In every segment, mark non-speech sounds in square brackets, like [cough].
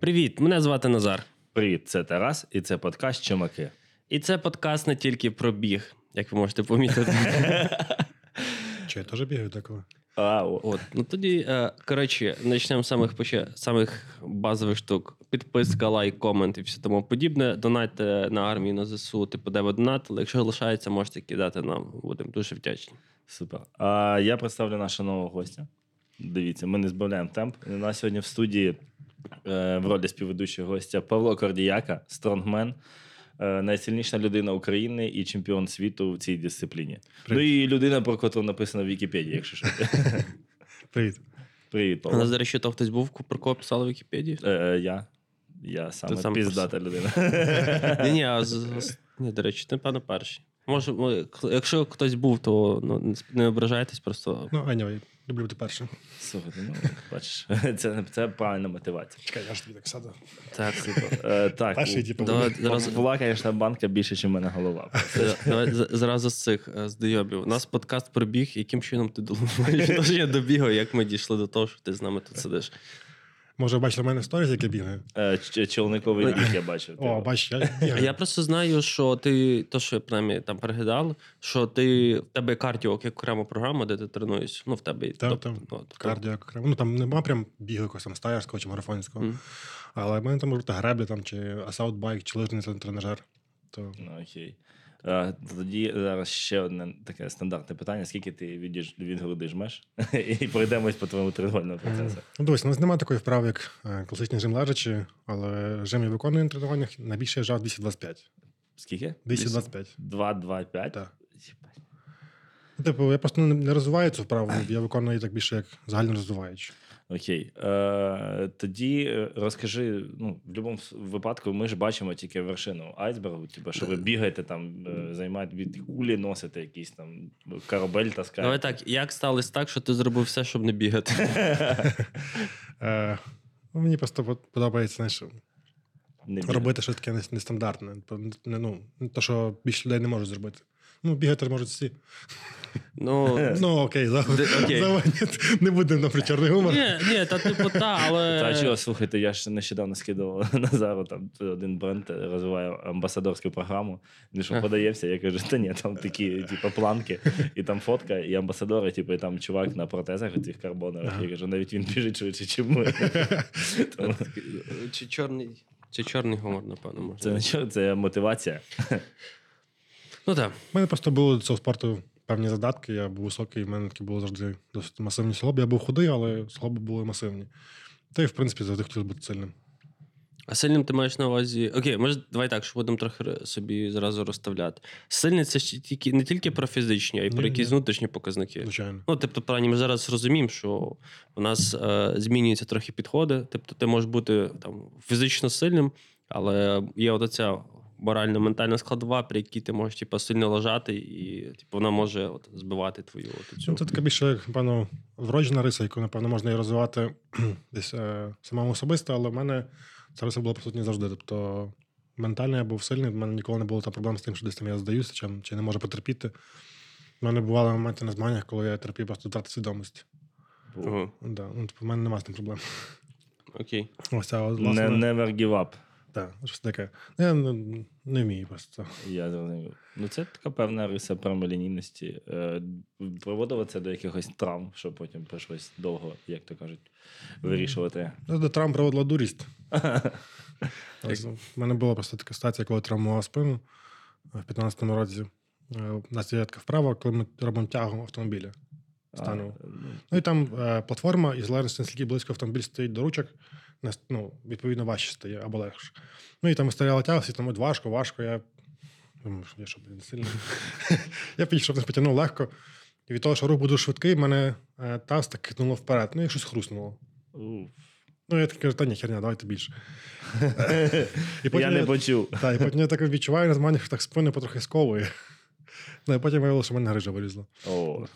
Привіт, мене звати Назар. Привіт, це Тарас, і це подкаст Чумаки. І це подкаст не тільки про біг, як ви можете помітити. Чи я теж бігаю такого? А, От, ну тоді, е, коротше, почнемо з самих, поче- самих базових штук. Підписка, лайк, комент і все тому подібне. Донайте на армію на ЗСУ, типу, де ви донатили. Якщо залишається, можете кидати нам. Будемо дуже вдячні. супер. А я представлю нашого нового гостя. Дивіться, ми не збавляємо темп. У нас сьогодні в студії е, в ролі співведучого гостя Павло Кордіяка, стронгмен, найсильніша людина України і чемпіон світу в цій дисципліні. Ну і людина, про яку написано в Вікіпедії, якщо що. [laughs] Привіт. Привіт, У нас, Павло. до речі, то хтось був, про кого писали в Вікіпедії? Е, е, я. Я саме сам піздата людина. [laughs] Ні, ні, а з, [laughs] з- ні, до речі, ти, напевно, перший. Може, якщо хтось був, то ну, не ображайтесь, просто Ну, anyway, люблю бути першим. Слухай, ну бачиш, [laughs] це, це правильна мотивація. Чекай, я ж тобі так саду. так. Е, так, Перший, типу, Давай. Була, звісно, банка більше, ніж в мене голова. давай зразу з цих е, з дойобів. У нас подкаст пробіг. Яким чином ти думаєш [laughs] Я добігав, як ми дійшли до того, що ти з нами тут сидиш? Може, бачили в мене сторіс, як я бігаю? Е, Човниковий біг я бачив. О, бач, я А бігаю. Я просто знаю, що ти, то, що я принаймні там переглядав, що ти в тебе кардіо як окрема програма, де ти тренуєшся. Ну, в тебе і- Там, тобто, там, ну, тобто- Кардіо окремо. Ну, там нема прям бігу якогось там стаєрського чи марафонського. Мгм. Але в мене там може бути греблі там, чи асаутбайк, чи лижний тренажер. То Ну, окей. Е, Тоді зараз ще одне таке стандартне питання: скільки ти від, від груди жмеш? [laughs] І пройдемось по твоєму тренувальному процесу. Ну, дивись, у нас немає такої вправи, як е, класичний жим лежачи, але жим я виконую на тренуваннях. Найбільше я жав 225. Скільки? 225. 2, 2, 5? Так. Ну, Типу, я просто не, не розвиваю цю вправу, я виконую її так більше як загально розвиваючи. Окей. Е, тоді е, розкажи: ну, в будь-якому випадку ми ж бачимо тільки вершину айсбергу, типу, що ви бігаєте там, е, займаєте від кулі, носите якийсь там корабель таскаєте. Давай так, як сталося так, що ти зробив все, щоб не бігати? [laughs] Е, ну, мені просто подобається, знаєш, робити щось таке нестандартне. Ну, то, що більше людей не можуть зробити. Ну, бігати можуть всі. Ну, Ну, окей, за, Де- окей. за- не будемо на чорний гумор. ні, ні, та типу та, але. Та чого, слухайте, я ж нещодавно скидував [laughs] Назару, там один бренд розвиває амбасадорську програму. Він що подається, я кажу, та ні, там такі, типу, планки, і там фотка, і амбасадори, типу, і там чувак на протезах цих карбонових. Я кажу, навіть він біжить швидше, ніж ми. [laughs] Чи чорний, чи чорний гумор, напевно, можна. Це це мотивація. Ну так. У мене просто було до цього спорту певні задатки. Я був високий, в мене такі були завжди досить масивні суглоби. Я був худий, але суглоби були масивні. Та й, в принципі, завжди хотів бути сильним. А сильним ти маєш на увазі. Окей, може, давай так, що будемо трохи собі зразу розставляти. Сильний це ж тільки не тільки про фізичні, а й про Ні, якісь ні. внутрішні показники. Звичайно. Ну, тобто, правильно, ми зараз розуміємо, що у нас е, змінюються трохи підходи. Тобто, ти можеш бути там фізично сильним, але є от ця морально-ментальна складова, при якій ти можеш типу, сильно лежати, і типу, вона може от, збивати твою от, цю. Ну, це така більше, напевно, вроджена риса, яку, напевно, можна і розвивати [clears throat] десь е, самому особисто, але в мене ця риса була присутня завжди. Тобто ментально я був сильний, в мене ніколи не було там проблем з тим, що десь там я здаюся, чи, чи не можу потерпіти. У мене бували моменти на змаганнях, коли я терпів просто втрати свідомості. Ага, Да, ну, типу, в мене немає з тим проблем. окей. Ось ця Не, власне, never give up. Так, щось таке. Ну, Я не, не вмію просто. Я зрозумів. Ну, це така певна риса прямолінійності. Е, Приводило це до якихось травм, що потім прийшлось довго, як то кажуть, вирішувати. Ну, До травм проводила дурість. [laughs] У мене була просто така ситуація, коли травмував спину в 15-му році. Е, У нас є така вправа, коли ми робимо тягу автомобіля. Стану. А, ну, Ну і там е, платформа, і залежно наскільки близько автомобіль стоїть до ручок, ну, відповідно, важче стає або легше. Ну і там тягу, всі там важко, важко. Я думаю, що я що, блін, сильний. [laughs] я підійшов, не потягнув легко. І від того, що рух буде швидкий, мене е, таз так китнуло вперед. Ну і щось хруснуло. Ну, я такий кажу, та ні, херня, давайте більше. [laughs] І Я не почув. [laughs] Так, і потім я так відчуваю на змаганнях, що так спину потрохи сковує. Ну, і потім виявилося, що в мене грижа вилізла. О.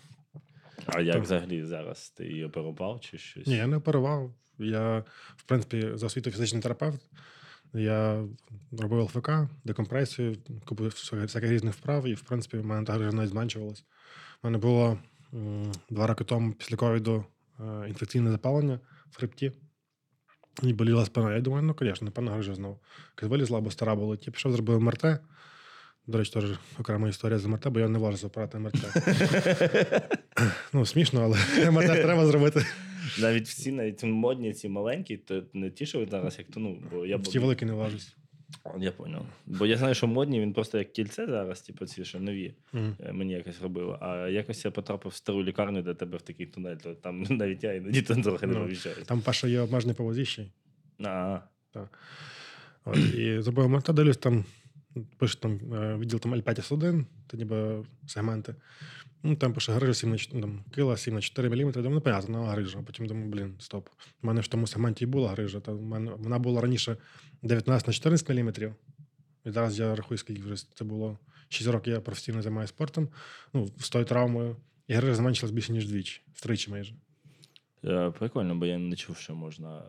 А як взагалі зараз? Ти її оперував чи щось? Ні, я не оперував. Я, в принципі, за освітою фізичний терапевт. Я робив ЛФК, декомпресію, купив всяких різних вправ, і, в принципі, в мене та грижа навіть зменшувалась. У мене було два роки тому після ковіду е, інфекційне запалення в хребті. І боліла спина. Я думаю, ну, звісно, напевно, грижа знову. Якась вилізла або стара болить. Я пішов, зробив МРТ. До речі, теж окрема історія з МРТ, бо я не можу апарати МРТ. [laughs] ну, смішно, але [laughs] МРТ треба зробити. Навіть всі, навіть модні, ці маленькі, то не ті, що ви зараз, як то ну, бо я Ті великі не важать. Я поняв. Бо я знаю, що модні, він просто як кільце зараз, типу, ці що нові. Е, Мені якось робило. А якось я потрапив в стару лікарню, де тебе в такий тунель, то там [laughs] навіть я іноді трохи не Ну. Там перше є обмежений по возі ще й. От, і МРТ, дивлюсь, там пише там е, відділ там L5S1, це ніби сегменти. Ну, там пише грижа 7 на 4, ну, там, кила 7 на 4 мм. Думаю, ну, понятно, ну, грижа. А потім думаю, блін, стоп. У мене в тому сегменті і була грижа. Та в мене, вона була раніше 19 на 14 мм. І зараз я рахую, скільки вже це було 6 років я професійно займаюся спортом. Ну, з тою травмою. І грижа зменшилась більше, ніж двічі, втричі майже. е, прикольно, бо я не чув, що можна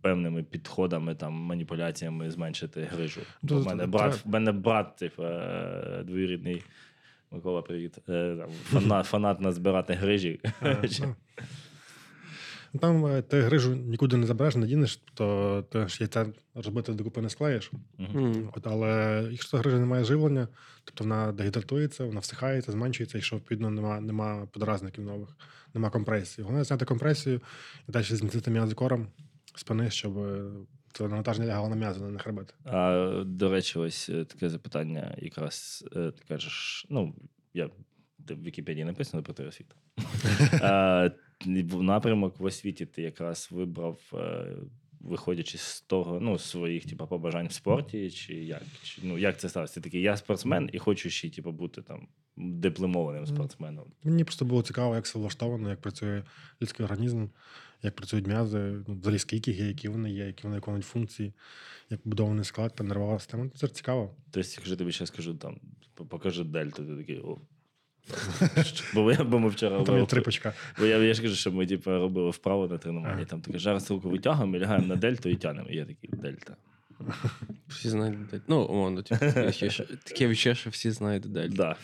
певними підходами, там, маніпуляціями зменшити грижу. Бо Ну, в мене брат, в мене брат, типу, е, двоюрідний. Микола, привіт. Е, Фанат, фанат назбирати грижі. [laughs] Коротше. Ну. Ну, Там е, ти грижу нікуди не забереш, не дінеш, то ти ж яйця розбите докупи не склеїш. Мгм. М. От, але якщо грижа не має живлення, тобто вона дегідратується, вона всихається, зменшується, якщо відповідно нема, нема подразників нових, нема компресії. Головне зняти компресію і далі змістити м'язи кором спини, щоб е, це навантаження лягало на м'язи, на хребет. А, до речі, ось е, таке запитання, якраз е, ти кажеш, ну, я в Вікіпедії написано про те освіту. [laughs] Напрямок в освіті ти якраз вибрав, е, виходячи з того, ну, своїх типу, побажань в спорті, чи як? Чи, ну, як це сталося? Ти такий, я спортсмен і хочу ще типу, бути там дипломованим спортсменом. Мені просто було цікаво, як це влаштовано, як працює людський організм, як працюють м'язи, ну, взагалі скільки є, які вони є, які вони виконують функції, як будований склад, там нервова система. Це цікаво. Тобто, якщо тобі ще скажу, там, покажи дельту, ти такий, о. [laughs] Бо, ми- бо ми вчора Ну, Там робили трипочка. Бо я, я ж кажу, що ми типу, робили вправо на тренуванні. Там таке зараз руку витягуємо, і лягаємо на дельту і тянемо. І я такий дельта. Всі знають дельту. Ну, умовно, типу, таке ще- ще- таке відчуття, що всі знають дельту. Да.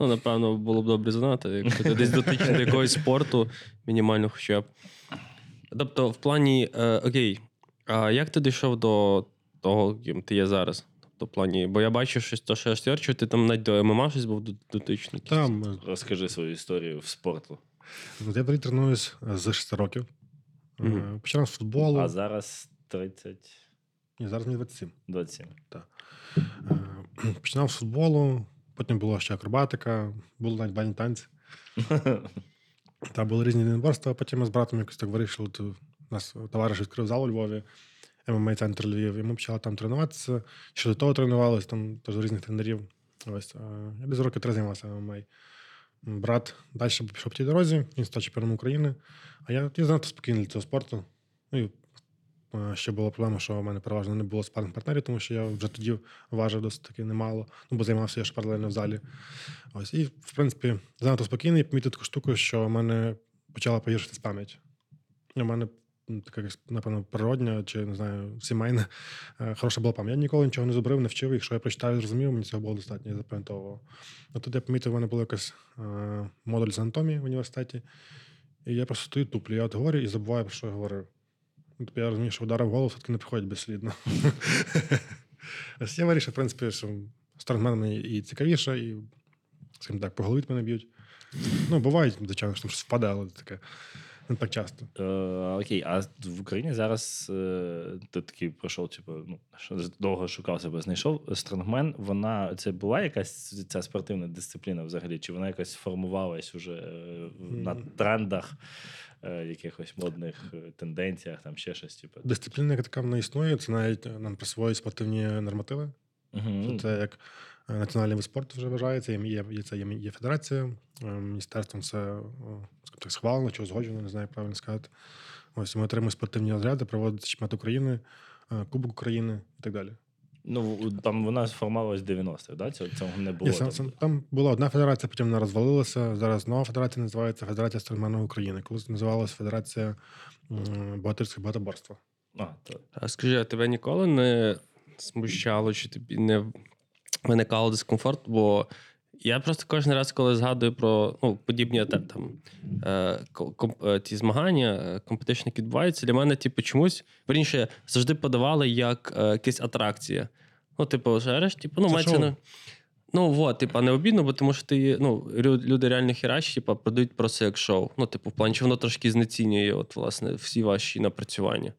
Ну, напевно, було б добре знати, якщо ти десь дотичний до якогось спорту, мінімально хоча б. Тобто, в плані, е, окей, а як ти дійшов до того, ким ти є зараз? В плані, бо я бачу щось, то, що я стерчу, ти там навіть до ММА щось був дотичний. Там е, Розкажи свою історію в спорту. я взагалі тренуюсь е, з 6 років. Починав з футболу. А зараз 30, Ні, зараз мені 27. 27. Е, [clears throat] Починав з футболу, потім була ще акробатика, були навіть бальні танці. [laughs] Там були різні єдиноборства, потім ми з братом якось так вирішили. У нас товариш відкрив зал у Львові, ММА центр Львів, і ми почали там тренуватися. Ще до того тренувалися, там теж різних тренерів. Ось, е, я десь роки три займався ММА. Брат далі пішов по тій дорозі, він став чемпіоном України. А я, я занадто спокійний для цього спорту. Ну, і е, ще була проблема, що в мене переважно не було спарних партнерів, тому що я вже тоді важив досить таки немало. Ну, бо займався я ж паралельно в залі. Ось. І, в принципі, занадто спокійний, помітив таку штуку, що в мене почала погіршитись пам'ять. У мене така, напевно, природня чи не знаю, сімейна. е, Хороша була пам'ять. Я ніколи нічого не зубрив, не вчив. Якщо я прочитав і зрозумів, мені цього було достатньо, я запам'ятовував. А тут я помітив, у мене була якась е, модуль з анатомії в університеті. І я просто стою туплю, я от говорю і забуваю, про що я говорив. Тобто я розумію, що удари в голову все-таки не приходять безслідно. [laughs] Я вирішив, в принципі, що стронгмен мені і цікавіше, і, скажімо так, по голові мене б'ють. Ну, бувають, звичайно, що там щось впаде, але таке не так часто. Е, окей, а в Україні зараз е, ти такий пройшов, типу, ну, довго шукав себе, знайшов стронгмен. Вона це була якась ця спортивна дисципліна взагалі? Чи вона якась формувалась уже е, на трендах, е, якихось модних е, тенденціях, там ще щось, типу? Дисципліна, яка така вона існує, це навіть нам присвоюють спортивні нормативи. Угу. Це як національний вид спорту вже вважається, є, є, є, це є, є федерація, е, міністерством це так, схвалено чи узгоджено, не знаю, правильно сказати. Ось ми отримуємо спортивні розряди, проводиться чемпіонат України, е, Кубок України і так далі. Ну, там вона сформувалась в 90-х, да? Цього, цього не було. Є, сам- там. там була одна федерація, потім вона розвалилася. Зараз нова федерація називається Федерація стронгмену України. Колись називалася Федерація м, богатирського багатоборства. А, то, А скажи, а тебе ніколи не смущало, чи тобі не виникало дискомфорт? Бо я просто кожен раз, коли згадую про ну, подібні та- там, е, ко- ком- е, ті змагання, компетишні, які відбуваються, для мене, типу, чомусь верніше, завжди подавали як е, якась атракція. Ну, типу, жариш, типу, ну, мається на. Ну, от, типа, не обідно, бо тому що ти, ну, люди реально херачі, типа, продають просто як шоу. Ну, типу, в плані, що воно трошки знецінює, от, власне, всі ваші напрацювання.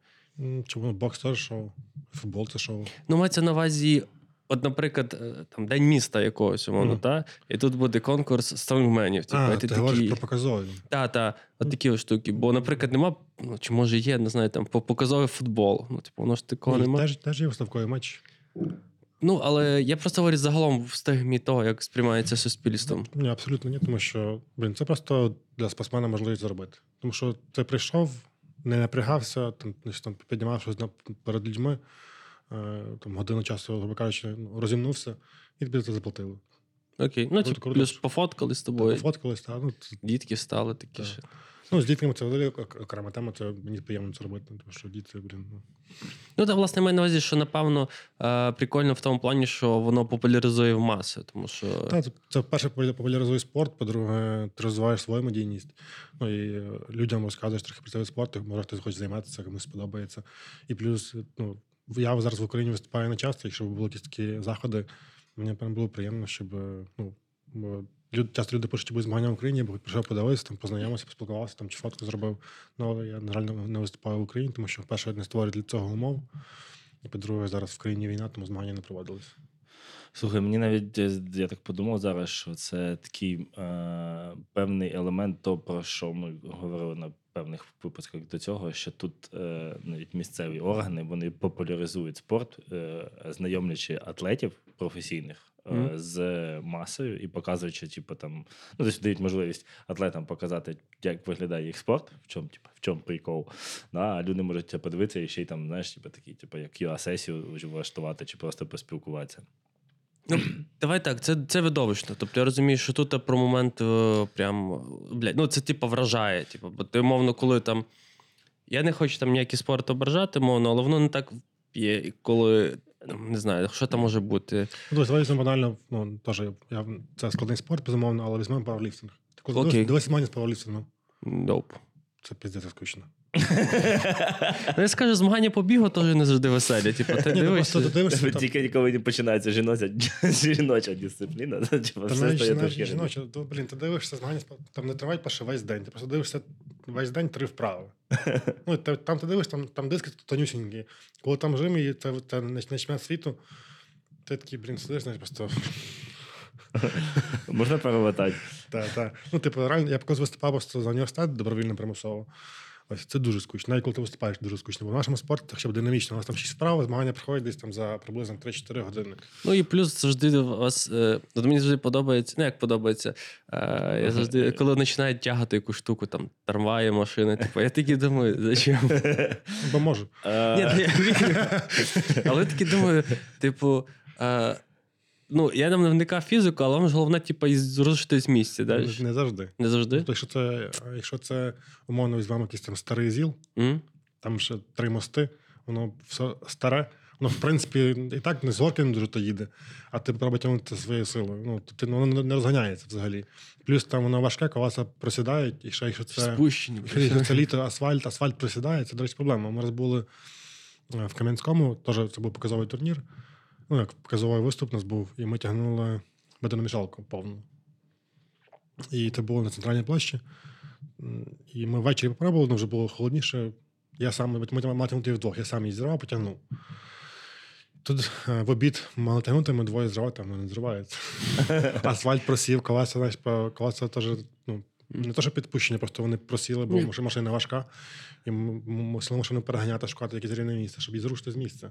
Чому бокс теж шоу, футбол це шоу. Ну, мається на увазі, от, наприклад, е, там День міста якогось, умовно, Мгм. та? і тут буде конкурс стронгменів. Типу, а, ти, ти говориш про показові. та, та, от такі от штуки. Бо, наприклад, нема, ну, чи може є, не знаю, там, показовий футбол. Ну, типу, воно ж такого Ну, нема. теж, теж є виставковий матч. Ну, але я просто говорю загалом в стигмі того, як сприймається суспільством. Ні, абсолютно ні, тому що блін, це просто для спортсмена можливість заробити. Тому що ти прийшов, не напрягався, там, там піднімав щось перед людьми, там, годину часу, грубо кажучи, ну, розімнувся, і тобі це заплатили. Окей. Ну, Круто, типу, плюс пофоткали з тобою. Та, ну, це- Дітки стали такі Так. ще. ну, з дітками це взагалі окрема тема, це мені приємно це робити, тому що діти, блін, ну, Ну, та, власне, маю на увазі, що, напевно, е, прикольно в тому плані, що воно популяризує в маси, тому що. Та, це, це перше популяризує спорт, по-друге, ти розвиваєш свою медійність. Ну і е, людям розказуєш трохи про цей вид спорту, може хтось хоче займатися, комусь сподобається. І плюс, ну, я зараз в Україні виступаю не часто, якщо були якісь такі заходи, мені прям було приємно, щоб ну, люди часто люди пишуть, були змагання в Україні, бо прийшов подивитися, там познайомився, поспілкувався, там чи фотку зробив. Ну, але я, на жаль, не, виступаю в Україні, тому що, перше, не створюють для цього умов. І по-друге, зараз в країні війна, тому змагання не проводились. Слухай, мені навіть е, я так подумав зараз, що це такий е, певний елемент того, про що ми говорили на певних випусках до цього, що тут е, навіть місцеві органи вони популяризують спорт, е, знайомлячи атлетів професійних. Мгм. З масою і показуючи, типу, там, ну, тобто дають можливість атлетам показати, як виглядає їх спорт, в чому, типу, в чому прикол. Да? А люди можуть подивитися і ще й там, знаєш, типу, такі, типу, як QA-сесію влаштувати чи просто поспілкуватися. Ну, [clears throat] давай так, це, це видовищно. Тобто я розумію, що тут про момент е, прям. Блядь, ну це типу вражає. Типу, бо ти, мовно, коли там. Я не хочу там ніякий спорт ображати, мовно, але воно не так є, коли. ну, Не знаю, що там може бути. Ну, давай візьмемо банально, ну, теж я, це складний спорт, безумовно, але візьмемо пауерліфтинг. Окей. дивись, дивись змагання з пауерліфтингом, Доп. це піздець скучно. Ну, я скажу, змагання по бігу теж не завжди веселі. Типу, ти Ні, ну, дивишся. просто ти дивишся, там, Тільки коли починається жіноча, жіноча дисципліна, то типу, та все навіть стає трошки. то, блін, ти дивишся змагання, там не тривають перше весь день, ти просто дивишся весь день три вправи. [laughs] Ну, та- там ти дивишся, там, там диски тонюсінькі. Коли там жим і це, це не не чемпіонат світу, ти такий, блін, сидиш, знаєш, просто. Можна перевертати. Та, та. Ну, типу, реально, я колись виступав просто за університет добровільно примусово. Ось це дуже скучно. Навіть коли ти виступаєш, дуже скучно. Бо в нашому спорті хоча б динамічно. У нас там 6 справ, змагання проходять десь там за приблизно 3-4 години. Ну і плюс завжди у вас. Е, мені завжди подобається. Ну, як подобається. Е, я завжди, коли починають тягати якусь штуку, там трамваї, машини, типу, я такі думаю, зачем? Бо можу. Ні, я вірю. Але таки думаю, типу. Е, ну, я там не вникав фізику, але вам ж головне, типу, зрушити з місця. Да? Не завжди. Не завжди. Тобто, якщо це, якщо це умовно візьмемо якийсь там старий зіл, М? там ще три мости, воно все старе. Воно, в принципі, і так не з горки не дуже то їде, а ти треба тягнути своєю силою. Ну, ти, воно не- не розганяється взагалі. Плюс там воно важке, колеса просідають, і ще якщо це. Спущені. Якщо це літо асфальт, асфальт просідає, це, до речі, проблема. Ми раз були е, в Кам'янському, теж це був показовий турнір. Ну, як показовий виступ у нас був, і ми тягнули бетономішалку повну. І це було на центральній площі. І ми ввечері попробували, ну вже було холодніше. Я сам ми мали тягнути вдвох, я сам її зірвав, потягнув. Тут е, в обід мали тягнути, ми двоє зривати, там воно не зривається. [laughs] Асфальт просів, колеса, знаєш, колеса теж, ну, не то, що підпущені, просто вони просіли, бо Ні. машина важка. І мусили машину переганяти, шукати якесь рівне місце, щоб її зрушити з місця.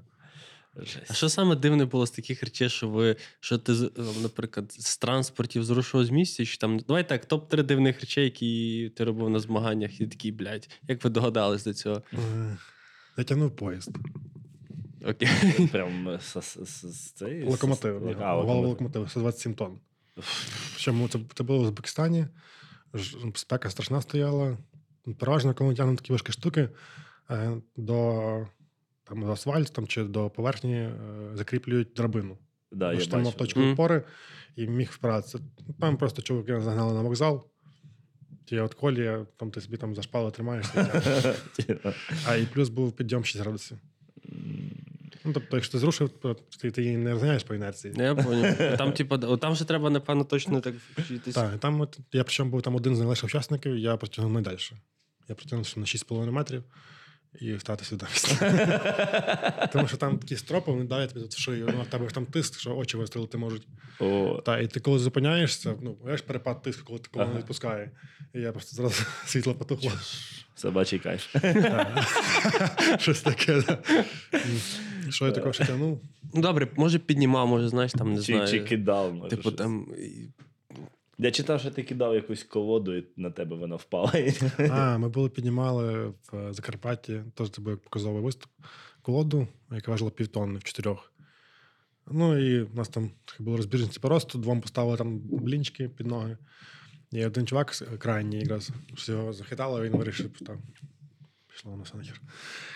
А що саме дивне було з таких речей, що ви, що ти, е, наприклад, з транспортів зрушив з місця? Чи там, давай так, топ-3 дивних речей, які ти робив на змаганнях, і такий, блядь, як ви догадались до цього? Е, Я тягнув поїзд. Окей. Прям з, з, з, з цей, Локомотив. локомотив. локомотив. локомотив 127 тонн. Причому це, це було в Узбекистані. Спека страшна стояла. Переважно, коли тягнемо такі важкі штуки, е, до там за асфальт там, чи до поверхні е, закріплюють драбину. Да, Тому я що там мав бачив. точку Мгм. опори і міг впиратися. Там просто чуваки загнали на вокзал. Ті от колія, там ти собі там за шпалу тримаєшся. і тягнеш. Типа, [laughs] А і плюс був підйом 6 градусів. Ну, тобто, якщо ти зрушив, то ти, ти її не розганяєш по інерції. Я поняв. [laughs] Там, типу, там же треба, напевно, точно так вчитись. Так, і там от, я причому був там один з найлегших учасників, я протягнув найдальше. Я протягнув на 6,5 метрів і втратив свідомість. [laughs] Тому що там такі стропи, вони давлять тобі тут в шию, ну, в тебе ж там тиск, що очі вистрілити можуть. О, Та, і ти коли зупиняєшся, ну, знаєш перепад тиску, коли ти коли Ага. не відпускає. І я просто зразу [laughs] світло потухло. собачий кайф. [laughs] Щось таке. да. Що я такого ще тягнув? Ну, добре, може піднімав, може, знаєш, там не Чи, знаю. чи кидав, може. Типу щось. там. Я читав, що ти кидав якусь колоду, і на тебе вона впала. А, ми були піднімали в Закарпатті, теж це показовий виступ, колоду, яка важила півтонни в чотирьох. Ну і в нас там були розбіжності по росту, двом поставили там блінчики під ноги. І один чувак крайній якраз що його захитало, він вирішив там. Пішло воно все нахер.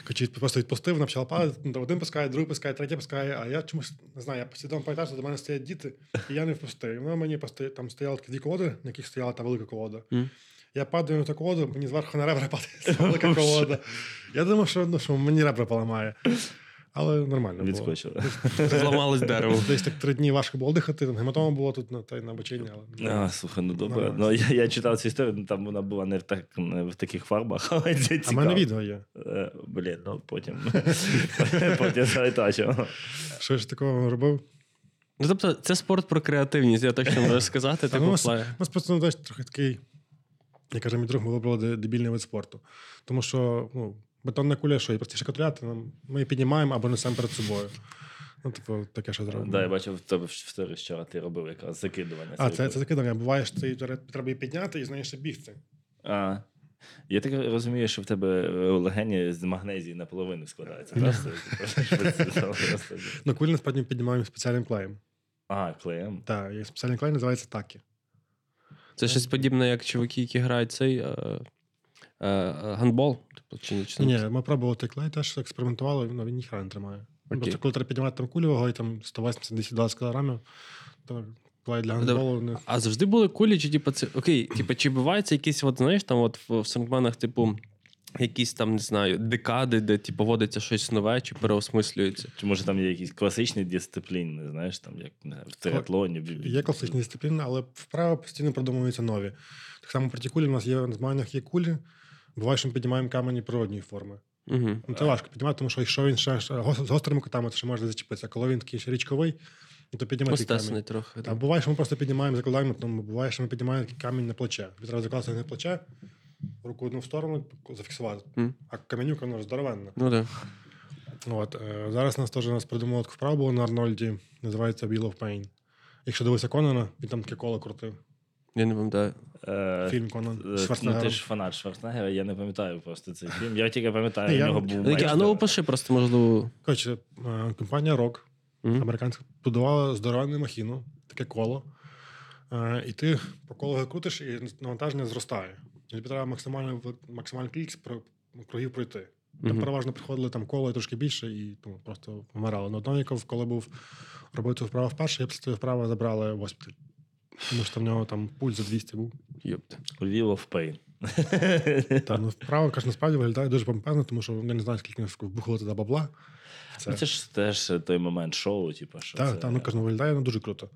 Короче, просто відпустив, навчала падати. Один пускає, другий пускає, третій пускає, а я чомусь не знаю, я свідомо пам'ятаю, що до мене стоять діти, і я не впустив. І Вона мені просто там стояли такі дві колоди, на яких стояла та велика колода. Mm. Я падаю на ту колоду, мені зверху на ребра падає [laughs] велика колода. Я думав, що, ну, що мені ребра поламає. Але нормально. було. Відскочили. Зламалось дерево. Десь так три дні важко було дихати, гематома було тут на, та й на бочині, але. А, слухай, ну добре. Ну, я, я читав цю історію, ну, там вона була не в, так, не в таких фарбах, [laughs] але це А в мене відео є. Е, Блін, ну потім. [laughs] потім зайтачимо. Що ж такого робив? Ну, тобто, це спорт про креативність, я точно можу сказати. [laughs] Та, Типу, ну. У нас просто ну, трохи такий, як каже мій друг, ми вибрали дебільний вид спорту. Тому що ну, бетонна куля, що і простіше катуляти, нам- ми її піднімаємо або несемо перед собою. Ну, типу, таке що зробимо. Да, я бачив в тебе в вчора ти робив якраз закидування. А, це, це кулі. закидання. Буває, що ти треба її підняти і з неї бігти. А, я так розумію, що в тебе е, легені з магнезії наполовину складаються. Типу, [laughs] Ну, кулі насправді піднімаємо спеціальним клеєм. А, клеєм. Так, і спеціальний клей називається такі. Це щось подібне, як чуваки, які грають цей е, гандбол. Типу, чи, чи, Ні, ми пробували клей, теж експериментували, він, він ніхера не тримає. Ну, Окей. Просто коли треба піднімати там кулю вагою, там 180-220 кілограмів, то клей для гандболу не А завжди були кулі, чи типу, це окей, типу, чи буваються якісь, от, знаєш, там от в, в Сангманах, типу, якісь там, не знаю, декади, де типу, вводиться щось нове, чи переосмислюється. Чи може там є якісь класичні дисципліни, знаєш, там як не знаю, в триатлоні. Є класичні дисципліни, але вправо постійно придумуються нові. Так само про ті кулі, у нас є на змаганнях є кулі. Буває, що ми піднімаємо камені природньої форми. Угу. Ну, це важко піднімати, тому що якщо він ще ще з гострими кутами, то ще може зачепитися. Коли він такий ще річковий, то піднімати камінь. Трохи. А буває, що ми просто піднімаємо, закладаємо, тому буває, що ми піднімаємо такий камінь на плече. Треба закласти на плече, руку одну в сторону, зафіксувати. Мгм. А каменюка вона здоровенна. Ну так. От, е, зараз нас теж нас придумали таку вправу на Арнольді, називається Wheel of Pain. Якщо дивився Конана, він там таке коло крутив. Я не пам'ятаю. Е, Фільм Конан. е, Ну, ти ж фанат Шварценеггера, я не пам'ятаю просто цей фільм. Я тільки пам'ятаю, у нього був Ну, а ну опиши просто, можливо. Коротше, е, компанія Rock американська будувала здоровенну махіну, таке коло. Е, І ти по колу крутиш, і навантаження зростає. І тобі треба максимально, максимальну кількість кругів пройти. Там Мгм. переважно приходили там коло і трошки більше, і ну, просто вмирали. Одному, коли був робив цю вправу вперше, я після цієї вправи забрали в госпіталь. Тому що в нього там пульс за 200 був. Йопта. Wheel of Pain. [laughs] Та ну вправа, каже, насправді виглядає дуже помпезно, тому що я не знаю, скільки вбухало туди бабла. Це, Ну, Це ж теж той момент шоу, типу, що та, це... та, ну каже, ну, виглядає ну, дуже круто.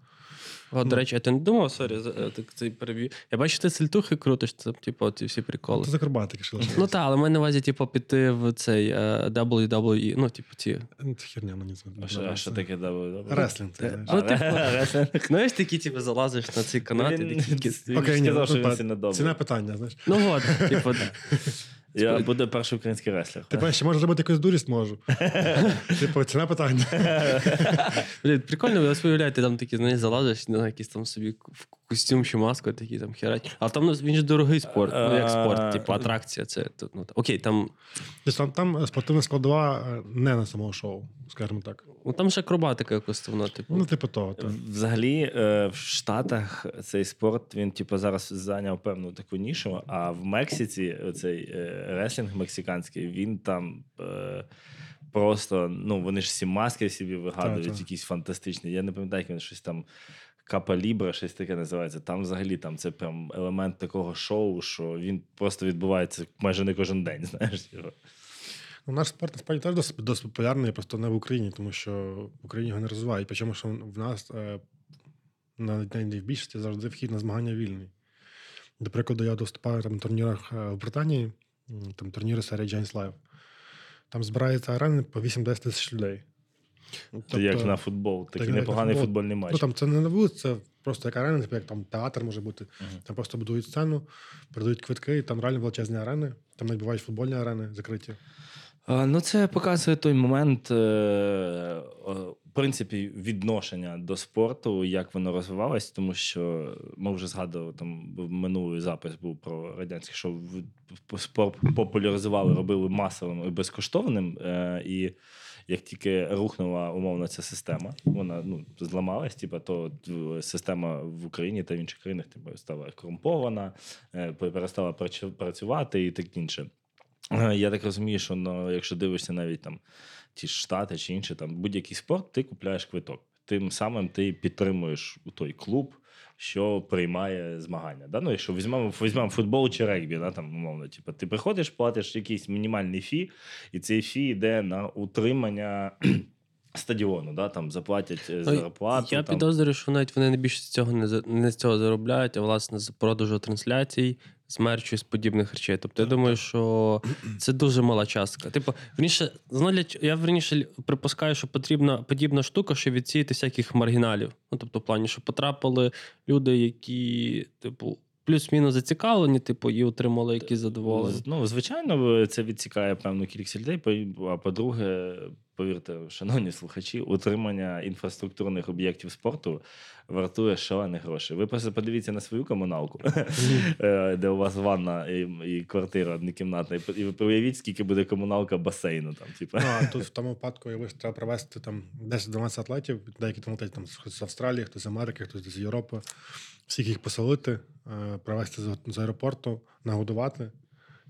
О, Ну. до речі, а ти не думав, sorry, е, так цей переб'ю. Я бачу, ти сальтухи крутиш, це, типу, ці всі приколи. Це з акробатики ще лише. Ну так, але маю на увазі, типу, піти в цей е, WWE, ну, типу, ці. Ну, Це херня мені це. А що, таке double Реслінг. це. Ну, типу, [laughs] [laughs] Знаєш, такі, типу, залазиш на цей канат і такі. Окей, ні, ну, що добре. Ціна питання, знаєш. Ну от, типу, [laughs] Я буду перший український реслер. Тепер ще можу зробити якусь дурість можу. [laughs] Типу, ціна питання. [laughs] блін, прикольно, ви ось уявляєте, там такі, знаєш, залазиш на якийсь там собі в костюм чи маску, такі там херать. А там ну, він ж дорогий спорт, ну як спорт, типу, атракція. Це ну, окей, там, Тобто Там, там спортивна складова е, не на самого шоу, скажімо так. ну, там ж акробатика якось вона, типу. Ну, типу, того. то. Взагалі, е, в Штатах цей спорт він типу зараз зайняв певну таку нішу. А в Мексиці цей реслінг мексиканський він там е, просто, ну, вони ж всі маски собі вигадують, Та-та. якісь фантастичні. Я не пам'ятаю, як він щось там. Капа Лібра, щось таке називається. Там взагалі там це прям елемент такого шоу, що він просто відбувається майже не кожен день. [laughs] Знаєш. Ну, наш спорт насправді теж досить, досить популярний, просто не в Україні, тому що в Україні його не розвивають. Причому, що в нас е, навіть в більшості завжди вхід на змагання вільний. До прикладу, я виступаю там на турнірах е, в Британії, там турніри серії Giants Live. Там збираються арени по 8-10 тисяч людей. Це як на футбол, такий непоганий футбол. футбольний матч. Ну там це не на вулиці, це просто як арена, типу, як там театр може бути. Мгм. Там просто будують сцену, продають квитки, і там реально величезні арени. Там навіть бувають футбольні арени закриті. Ну, це показує той момент, е, принципі, відношення до спорту, як воно розвивалось, тому що ми вже згадували там минулий запис був про радянський, що спорт популяризували, робили масовим і безкоштовним. е, І як тільки рухнула умовно ця система, вона ну, зламалась, типу, то е, система в Україні та в інших країнах типу, стала корумпована, е, перестала працю- працювати і так інше. Е, Я так розумію, що ну, якщо дивишся навіть там ті ж штати чи інші, там будь-який спорт, ти купляєш квиток. Тим самим ти підтримуєш той клуб, що приймає змагання. Да? Ну, якщо візьмемо, візьмемо футбол чи регбі, да? там, умовно, типу, ти приходиш, платиш якийсь мінімальний фі, і цей фі йде на утримання. [clears throat] Стадіону, да, там заплатять е, зарплату. Я там. підозрюю, що навіть вони не більше з цього не, за- не з цього заробляють, а власне з продажу трансляцій, з мерчу з подібних речей. Тобто, я думаю, так. що це дуже мала частка. Типу, верніше, знову я верніше припускаю, що потрібна подібна штука, щоб відсіяти всяких маргіналів. Ну, тобто, в плані, що потрапили люди, які, типу, плюс-мінус зацікавлені, типу, і отримали якісь задоволення. Ну, звичайно, це відсікає певну кількість людей. А по-друге, повірте, шановні слухачі, утримання інфраструктурних об'єктів спорту вартує шалені гроші. Ви просто подивіться на свою комуналку, [laughs] е, де у вас ванна і, квартира однокімнатна, і ви уявіть, скільки буде комуналка басейну. Там, типу. Ну, а тут в [laughs] тому випадку я треба привезти там 10-12 атлетів, деякі там летять там з Австралії, хтось з Америки, хтось з Європи. Всіх їх поселити, е, привезти з аеропорту, нагодувати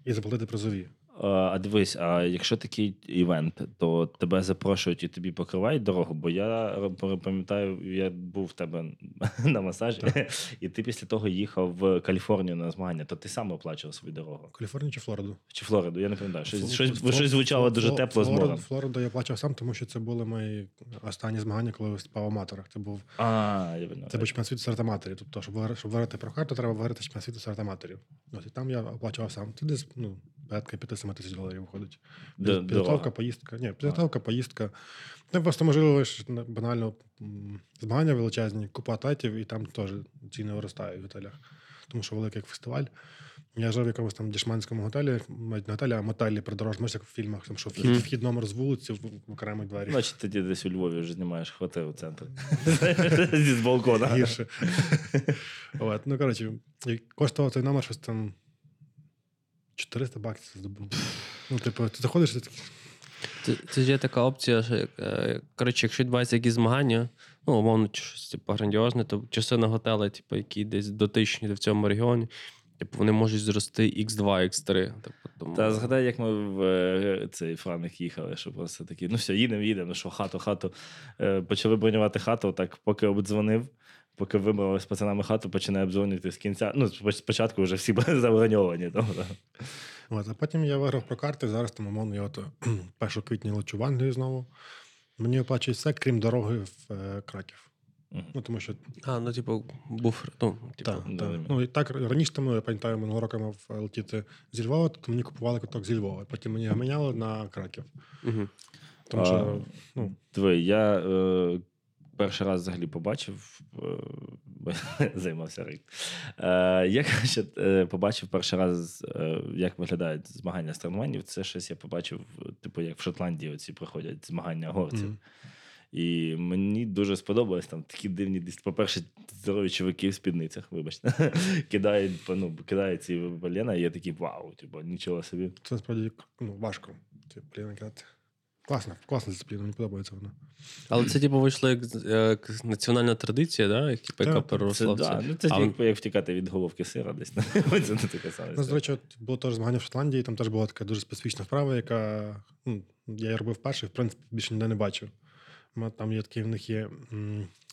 і заплатити призові. А, А дивись, а якщо такий івент, то тебе запрошують і тобі покривають дорогу, бо я пам'ятаю, я був в тебе [laughs] на масажі, [laughs] і ти після того їхав в Каліфорнію на змагання, то ти сам оплачував свою дорогу. Каліфорнію чи Флориду? Чи Флориду, я не пам'ятаю. Щось, щось, Фло- щось звучало Фло- дуже тепло з Флориду- морем. Флориду я плачав сам, тому що це були мої останні змагання, коли виступав аматорах. Це був А, я це був чемпіонат світу серед аматорів. Тобто, щоб виграти, про карту, треба виграти чемпіонат світу серед аматорів. Ось і там я оплачував сам. Це десь ну, порядка 5-7 тисяч доларів виходить. Д- Підготовка, поїздка. Ні, підготовка, поїздка. Там просто можливо лише банально змагання величезні, купа атлетів, і там теж ціни виростають в готелях. Тому що великий фестиваль. Я жив в якомусь там дешманському готелі, навіть не готелі, а мотелі придорожному, як в фільмах, там що вхід, Мгм. вхід номер з вулиці в, в окремі двері. Значить, тоді десь у Львові вже знімаєш центрі. Зі з балкона. Гірше. [laughs] Ну, коротше, коштував цей номер щось там 400 баксів. Ну, типу, ти заходиш, і такий, Це, це ж є така опція, що е, коротше, якщо відбуваються якісь змагання, ну, умовно, чи щось типу, грандіозне, то частина готелей, типу, які десь дотичні в цьому регіоні, типу, вони можуть зрости X2, X3. Типу, тому... Та згадай, як ми в е, цей Франик їхали, що просто такі, ну все, їдемо, їдемо, ну що, хату, хату. Е, почали бронювати хату, так поки обдзвонив, поки вибрали з пацанами хату, починає обдзвонити з кінця. Ну, спочатку вже всі [laughs] були заброньовані. От, а потім я виграв про карти. Зараз там, умовно, я от [clears throat] 1 квітня лечу в Англію знову. Мені оплачують все, крім дороги в е, Краків. Мгм. Ну, тому що А, ну, типу, буфер. Ну, типу, так, да, так. Ну, і так раніше тому, я пам'ятаю, минулого року мав е, летіти зі Львова, то мені купували куток зі Львова. Потім мені міняли на Краків. Угу. Тому А, ну, Диви, я е, перший раз взагалі побачив, е, бо [laughs] я займався рейд. Е, я коротше, е, побачив перший раз, е, як виглядають змагання стронгменів. Це щось я побачив, типу, як в Шотландії оці проходять змагання горців. Мгм. І мені дуже сподобалось там такі дивні, по-перше, здорові чуваки в спідницях, вибачте, [laughs] кидають, ну, кидають ці полена, і я такий вау, типу, нічого собі. це насправді ну, важко. Пліни кидати. Класна, класна дисципліна, мені подобається вона. Але це типу вийшло як, як національна традиція, да? як, типу, яка Це, переросла в да, це. ну, це А, як, як втікати від головки сира десь. [laughs] це не таке саме. До речі, було теж змагання в Шотландії, там теж була така дуже специфічна вправа, яка ну, я її робив вперше, в принципі, більше ніде не бачив. Там є такий в них є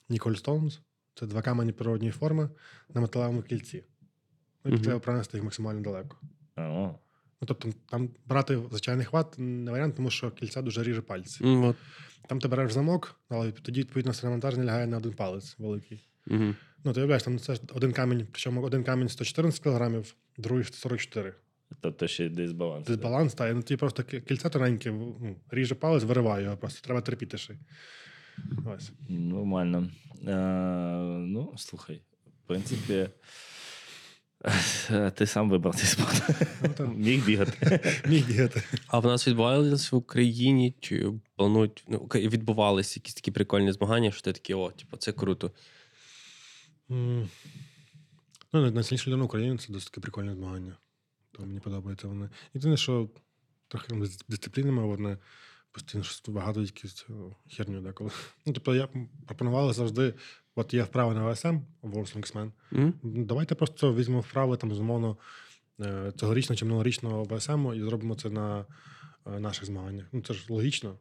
Ніколь Стоунс. Це два камені природньої форми на металевому кільці. Ну, і треба пронести їх максимально далеко. Ну, тобто, там брати звичайний хват не варіант, тому що кільця дуже ріже пальці. м, от. Там ти береш замок, але тоді відповідно все навантаження лягає на один палець великий. Мгм. Ну, ти уявляєш, там це ж один камінь, причому один камінь 114 кг, другий 44. тобто ще дисбаланс. Дисбаланс, та, і ну, ті просто кільце тоненьке, ну, ріже палець, вириває його, просто треба терпіти ще. Ось. Нормально. Е, ну, слухай, в принципі, [laughs] ти сам вибрав цей спорт. Ну. [laughs] Міг бігати. [laughs] Міг діяти. А в нас відбувалися в Україні, чи планують ну, відбувалися якісь такі прикольні змагання, що ти такі, о, типу, це круто. М. Ну, найсильніше людина України це досить таки прикольне змагання. То мені подобається вони. Єдине, що трохи з дисциплінами вони постійно щось вигадують якусь херню деколи. Ну, тобто, я пропонувала завжди, от є вправи на ОСМ, М? Ну, Давайте просто візьмемо вправи там, зумовно, е, цьогорічного чи минулорічного ВСМ і зробимо це на е, наших змаганнях. Ну, це ж логічно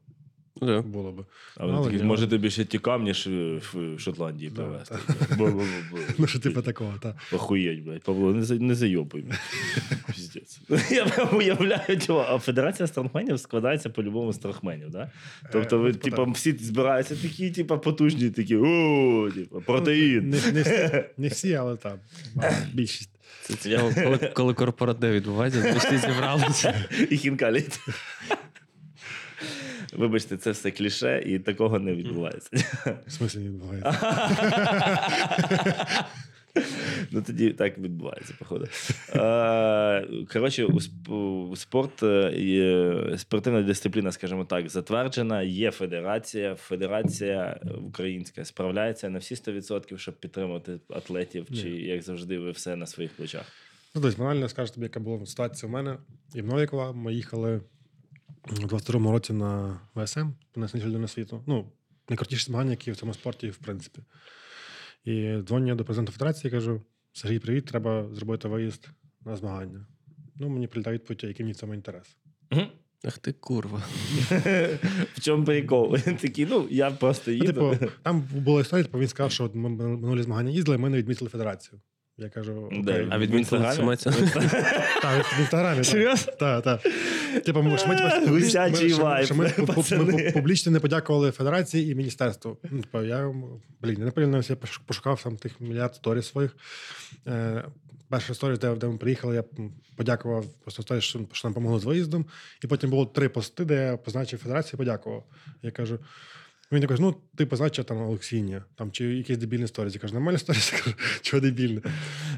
да. було би. А вони такі, може тобі ще ті камні ж в Шотландії Да, привезти. [laughs] [laughs] Ну, що типу такого, так. Охуєть, блядь. Павло, не, за- не зайобуй. [laughs] Піздець. Я прям уявляю, чого. А Федерація странгменів складається по-любому з странгменів, да? Тобто, ви, Е, ну, типа, так. всі збираються такі, типа, потужні, такі, о, типа, протеїн. Не, не, всі, не всі, але так. Більшість. Це коли, коли корпоратив відбувається, всі зібралися. І хінкалі. Вибачте, це все кліше, і такого не відбувається. В смислі не відбувається. [laughs] Ну тоді так відбувається, походу. Коротше, у спорт е, спортивна дисципліна, скажімо так, затверджена. Є федерація. Федерація українська справляється на всі 100%, щоб підтримувати атлетів, чи як завжди, ви все на своїх плечах. Ну, тобто, банально скажу тобі, яка була ситуація у мене і в Новікова. Ми їхали у 22-му році на ВСМ, по найсильніше людина світу. Ну, найкрутіші змагання, які в цьому спорті, в принципі. І дзвоню я до президента Федерації кажу: Сергій, привіт, треба зробити виїзд на змагання. Ну, мені прилітає відповідь, який мені в цьому інтерес. Ах ти курва. [laughs] В чому прикол? Такі, ну я просто Ну, їду. типу, там була історія, типу, він сказав, що ми минулі змагання їздили, ми не відмітили федерацію. Я кажу, окей. А В відмінили Інстаграмі? це мається? [laughs] Так, в інстаграмі. [laughs] Серйозно? Так, так. Типу, ми, ми, публічно не подякували федерації і міністерству. Ну, типу, я, блін, напевно я пошукав там тих мільярд сторій своїх. Е, перша історія, де, де ми приїхали, я подякував просто історії, що, що нам допомогли з виїздом. І потім було три пости, де я позначив федерацію і подякував. Я кажу. Він каже, ну ти позначив там Олексіння, там чи якісь дебільні сторіс. Я кажу, нормальна сторіс, [laughs] я кажу, чого дебільне.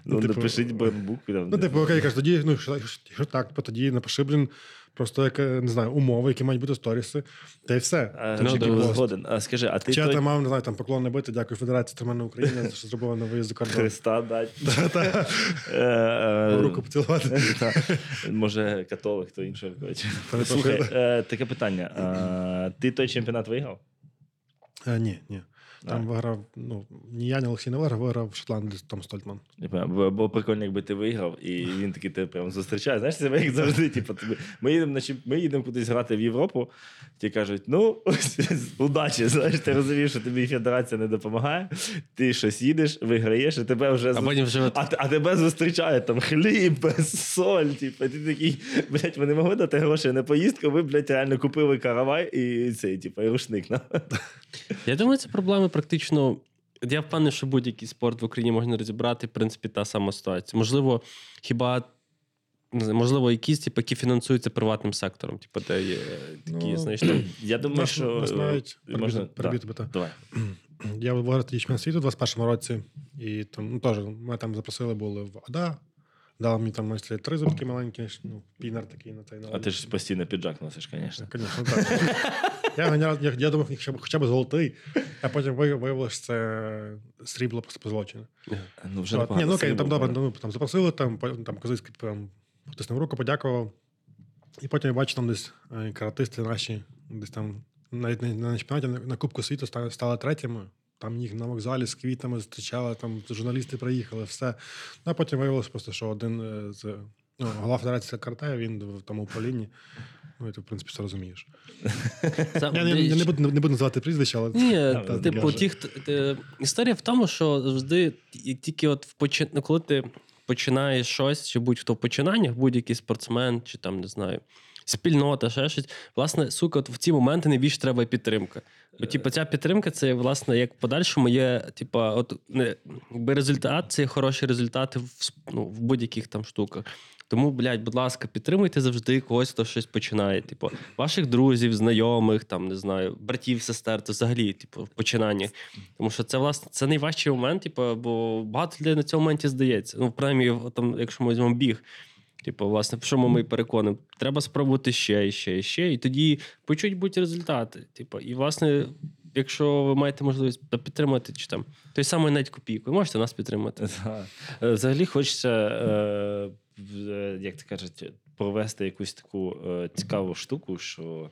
Ну, типу, напишіть брендбук. там, Ну, типу, окей, кажу, тоді, ну, що, що так, то тоді напиши, блін, просто як, е, не знаю, умови, які мають бути сторіси, та й все. А, ну, да, згоден. А скажи, а ти Чи я там мав, не знаю, там поклон не бити, дякую Федерації Термальна України, що зробила на виїзд за кордон. Христа дать? [laughs] Е, е, Руку поцілувати. Може, католик, хто коротше. Слухай, е, таке питання. Ти той чемпіонат виграв? Е, Ні, ні. Там А. виграв, ну, ні я, ні Олексій не виграв, виграв Шотландець Том Стольтман. Було прикольно, якби ти виграв, і він такий тебе прям зустрічає. Знаєш, це як завжди. Типу, тобі- ми їдемо на чемп- ми їдемо кудись грати в Європу. Ті кажуть, ну [laughs] удачі. Знаєш, ти розумієш, що тобі федерація не допомагає. Ти щось їдеш, виграєш, і тебе вже А потім вже а, а тебе зустрічають там хліб, [laughs] соль. Типу, ти такий, блядь, ви не могли дати гроші на поїздку, ви, блядь, реально купили каравай і цей, типу, і рушник. на. Я думаю, це проблеми практично. Я впевнений, що будь-який спорт в Україні можна розібрати, в принципі, та сама ситуація. Можливо, хіба можливо, якісь, типу, які фінансуються приватним сектором, типу, де є такі, Ну, знаєш, там. [clears throat] Я думаю, Нас, що нас е, навіть можна. переб'ю- переб'ю тебе, та. Давай. [clears throat] Я виграв тоді чемпіонат світу у 21-му році, і там, ну, теж, ми там запросили були в АДА, дали мені там ось три зубки маленькі, ну, пінер такий на цей. А ти ж постійно піджак носиш, звісно. Звісно, так. Я, ганяв- я, я думав, б, хоча б золотий, а потім виявилося, що це срібло по, злочину. Ну, вже От, ні, ну окей, там добре, ну, там запросили, там, там козицький там, потиснув руку, подякував. І потім я бачу, там десь е, каратисти наші десь там навіть на, на чемпіонаті на, на Кубку світу стали, стали третіми. Там їх на вокзалі з квітами зустрічали, там журналісти приїхали, все. Ну, а потім виявилося просто, що один е, з ну, голова Федерації карате, він в тому поліні. Ну, і ти, в принципі, все розумієш. [laughs] Я, я, я не, буду, не буду називати прізвище, але Ні, Та, типу, ті, хто е, історія в тому, що завжди тільки от в почи... ну, коли ти починаєш щось, чи будь-хто в починаннях, будь-який спортсмен, чи там не знаю, спільнота, ще щось. Власне, сука, от в ці моменти найбільше треба підтримка. Бо, типу, ця підтримка це власне як в подальшому є, типу, от не якби результат, це хороші результати в, ну, в будь-яких там штуках. Тому, блядь, будь ласка, підтримуйте завжди когось, хто щось починає. Типу, ваших друзів, знайомих, там не знаю, братів, сестер, це взагалі, типу, в починанні. Тому що це власне це найважчий момент, типу, бо багато людей на цьому моменті здається. Ну, принаймні, там, якщо ми візьмемо біг. Типу, власне, в чому ми переконуємо? Треба спробувати ще і ще і ще, і тоді почуть бути результати. Типу, і власне, якщо ви маєте можливість підтримати, чи там той самий навіть копійку, можете нас підтримати. [laughs] Е, Взагалі хочеться, е, е, як ти кажуть, провести якусь таку е, цікаву штуку, що.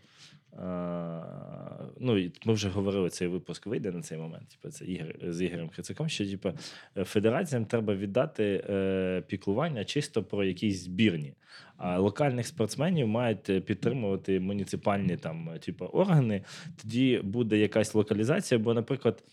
Ну, ми вже говорили, цей випуск вийде на цей момент. Типу, це ігор з Ігорем Хрицаком, що типу, федераціям треба віддати е, піклування чисто про якісь збірні. А локальних спортсменів мають е, підтримувати муніципальні там, типу, органи. Тоді буде якась локалізація, бо, наприклад.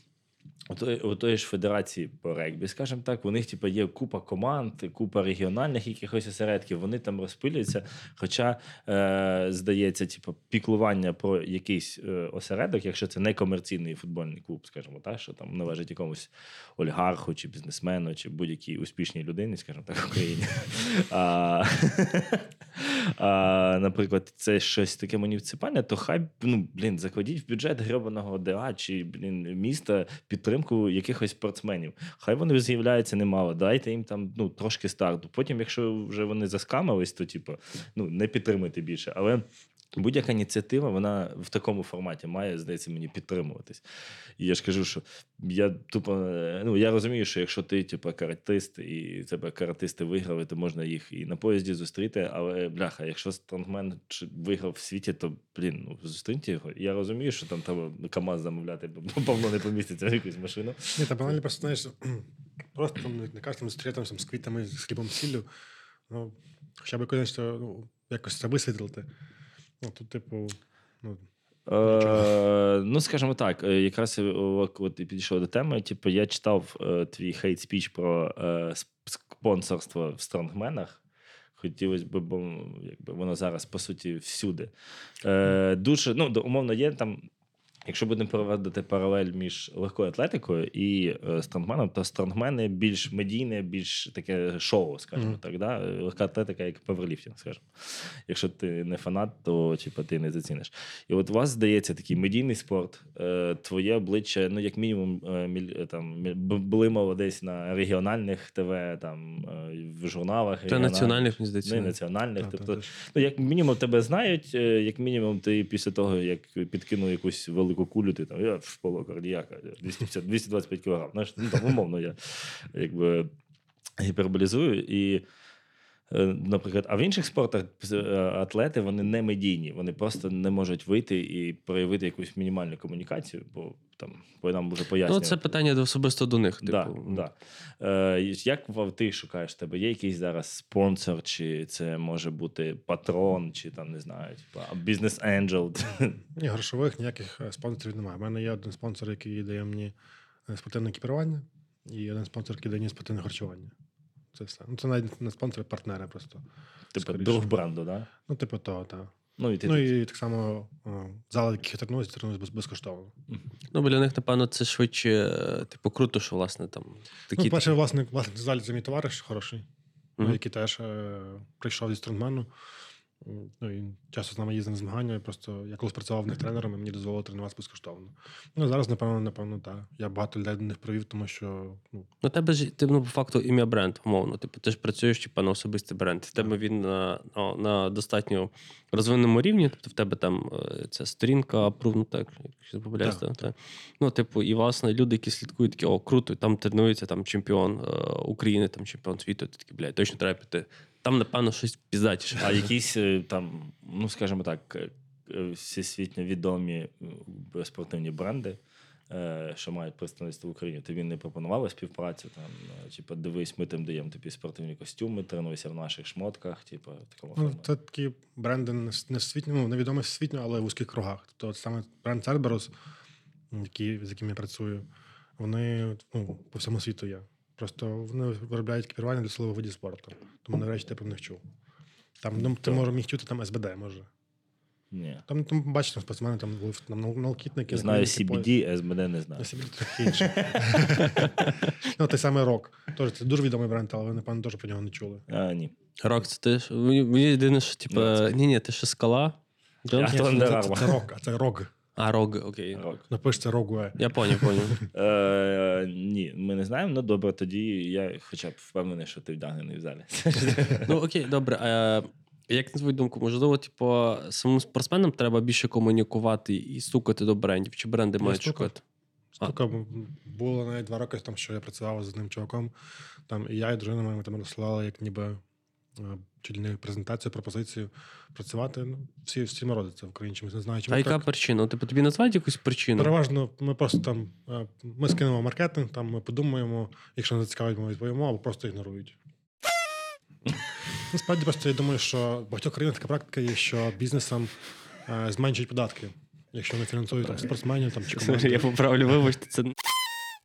У тої ж федерації по регбі, скажімо так, у них типу, є купа команд, купа регіональних якихось осередків, вони там розпилюються. Хоча, е, здається, типу, піклування про якийсь е, осередок, якщо це не комерційний футбольний клуб, скажімо так, що там належить якомусь олігарху чи бізнесмену, чи будь-якій успішній людині, скажімо так, в Україні. [laughs] [laughs] Наприклад, це щось таке муніципальне, то хай ну, блін, закладіть в бюджет гребаного ДА чи блін, міста підтримку якихось спортсменів. Хай вони з'являються немало. Дайте їм там ну, трошки старту. Потім, якщо вже вони заскамились, то типу, ну, не підтримуйте більше. Але будь-яка ініціатива, вона в такому форматі має, здається, мені підтримуватись. І я ж кажу, що я тупо е, ну я розумію, що якщо ти, типу, каратист, і тебе каратисти виграли, то можна їх і на поїзді зустріти. Але бляха, якщо стронгмен виграв в світі, то блін, ну зустріньте його. Я розумію, що там треба КАМАЗ замовляти, бо [laughs] Павло не поміститься в якусь машину. Ні, та банально просто знаєш, [clears throat] просто там не кажеш там зустріти з квітами, з хлібом сіллю. Ну, хоча б якось ну, якось це висвітлити. Ну, тут, типу, ну, Е, ну, скажімо так, е, якраз от, підійшов до теми. Типу, я читав е, твій хейт спіч про е, спонсорство в стронгменах. Хотілося б, бо якби воно зараз по суті всюди. Е, дуже, ну, умовно, є там. Якщо будемо проводити паралель між легкою атлетикою і е, стронгменом, то стронгмени більш медійне, більш таке шоу, скажімо Мгм. так. Да? Легка атлетика, як паверліфтинг, скажімо. Якщо ти не фанат, то типу, ти не заціниш. І от у вас здається такий медійний спорт, е, твоє обличчя, ну як мінімум, е, міль- там блимало десь на регіональних ТВ, там е, в журналах. Та національних, мені здається. Не ні. національних. та, та, тобто, теж. ну, як мінімум тебе знають, е, як мінімум, ти після того, як підкинув якусь велику кулю, ти там я в Павло Кардіяка, 250, 225 кг. Знаєш, ну там умовно я якби гіперболізую. І, наприклад, а в інших спортах е, атлети вони не медійні, вони просто не можуть вийти і проявити якусь мінімальну комунікацію, бо там бо нам вже Ну, це питання особисто до них. Типу. Да, да. Е, як ти шукаєш тебе? Є якийсь зараз спонсор, чи це може бути патрон, чи там не знаю, бізнес енджел? Ні, грошових ніяких е, спонсорів немає. У мене є один спонсор, який дає мені е, спортивне екіпірування, і один спонсор, який дає мені спортивне харчування. Це все. Ну, це навіть не спонсори, партнери просто. Типу друг бренду, да? Ну, типу, то, так. Ну і ти Ну і так само е, зали, яких тренуються, без, безкоштовно. Ну, для них, напевно, це швидше, е, типу, круто, що, власне, там такі. ну, перший власник, власник залі це мій товариш хороший, Мгм. який теж е, прийшов зі стронгмену. Ну, і часто з нами їздив на змагання. Просто я коли працював в них тренером, і мені дозволили тренуватися безкоштовно. Ну, зараз, напевно, напевно, так. Я багато людей до них привів, тому що ну, Ну, тебе ж ти, ну, по факту ім'я бренд, умовно. Типу, ти ж працюєш типу, на особистий бренд. В тебе він на, на, на достатньо розвиненому рівні. Тобто в тебе там е, ця сторінка ну так, якщо помиляюсь, Так, так, так. Ну, типу, і власне люди, які слідкують, такі, о, круто, там тренується там чемпіон е, України, там чемпіон світу. Ти такий, блядь, точно треба піти. Там, напевно, щось піздатіше. А якісь е, там, ну скажімо так, е, е, всесвітньо відомі спортивні бренди, що мають представництво в Україні. Тобі не пропонували співпрацю? Там, типу, дивись, ми там даємо тобі спортивні костюми, тренуйся в наших шмотках. Типу, такому Ну, форматі. це такі бренди не всесвітньо, ну, невідомі всесвітньо, але в вузьких кругах. Тобто саме бренд Cerberus, який, з яким я працюю, вони ну, по всьому світу є. Просто вони виробляють екіпірування для силових видів спорту. Тому навряд чи ти про них чув. Там ну, ти може міг чути там СБД, може. Ні. Там, там бачиш, там спортсмени, там, лифт- там нал- налкітники. Знаю наколінники, CBD, СБД не знаю. Я собі трохи інше. [laughs] ну, той самий рок. Тож це дуже відомий бренд, але ви, напевно, теж про нього не чули. А, ні. Рок, це ти ж. Мені мені єдине, що, типу, Ну, ні, ні, ти ще скала. Джонс? А Ні, то це, Under це, Armour. це, рок, а це рог. А, рог, окей. Рок. Напишеться рогуе. Я поняв, поняв. Е, ні, ми не знаємо. Ну добре, тоді я хоча б впевнений, що ти вдягнений в залі. [laughs] Ну окей, добре. А як на твою думку, можливо, типу, самим спортсменам треба більше комунікувати і стукати до брендів, чи бренди Я мають стукав. шукати? Штука було навіть два роки, там, що я працював з одним чуваком. Там і я, і дружина моя ми там розсилали, як ніби е, ли не презентацію, пропозицію працювати. Ну, всі всі родиться в Україні, чомусь не знаю, чому А яка так. причина? Типу, тобі назвати якусь причину? Переважно ми просто там е, ми скинемо маркетинг, там ми подумаємо, якщо не зацікавить, ми відповімо, або просто ігнорують. Насправді, просто я думаю, що в багатьох країнах така практика є, що бізнесам е, зменшують податки, якщо вони фінансують там, спортсменів там, чи команди. я поправлю, вибачте, це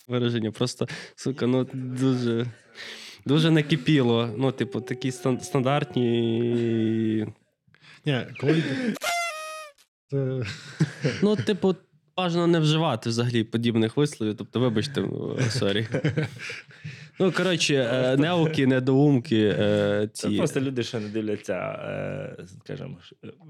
вираження. Просто, сука, ну дуже. Дуже накипіло. Ну, типу, такі стандартні. Ні, коли... Ну, типу, бажано не вживати взагалі подібних висловів. Тобто, вибачте, sorry. [laughs] Ну, коротше, е, неуки, недоумки. е, Це просто люди, що не дивляться, е, скажімо,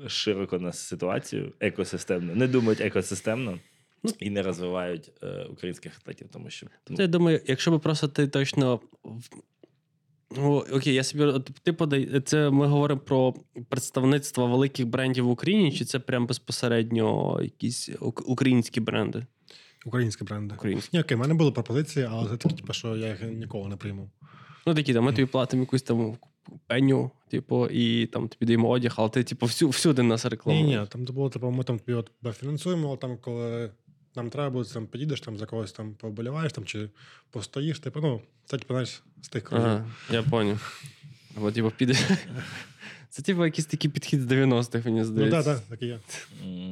широко на ситуацію екосистемно, не думають екосистемно Ну. і не розвивають е, українських атлетів, тому що ну, я думаю, якщо би просто ти точно. Ну, окей, я собі ти подай. Це ми говоримо про представництво великих брендів в Україні, чи це прям безпосередньо якісь українські бренди? Українські бренди. Українські. Ні, окей, в мене були пропозиції, але це такі, типу, що я їх ніколи не прийму. Ну, такі там, ми тобі платимо якусь там пеню, типу, і там тобі даємо одяг, але ти, типу, всю, всюди нас Ні, рекламуєш. ні, там було, типу, ми там тобі от фінансуємо, але там, коли нам треба буде, там підійдеш, там за когось там поболіваєш там, чи постоїш, типу, ну, це типу, знаєш, з тих кругів. Ага, я поняв. Або, типу, піде. Це, типу, якийсь такий підхід з 90-х, мені Ну, здається. так, так, так і є.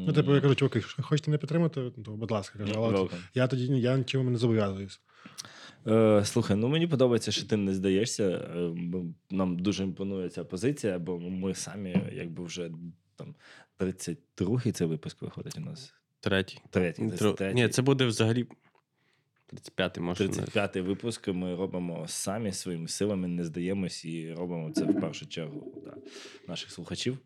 Ну, типу, я кажу, чуваки, що хочете не підтримати, то, будь ласка, кажу, але от я тоді я нічим не зобов'язуюсь. Е, слухай, ну мені подобається, що ти не здаєшся. Е, Нам дуже імпонує ця позиція, бо ми самі, якби вже там 32-й це випуск виходить у нас. Третій. Третій, Тро- 33-й. Ні, це буде взагалі 35-й, може. навіть. 35-й випуск ми робимо самі своїми силами, не здаємось і робимо це в першу чергу для наших слухачів.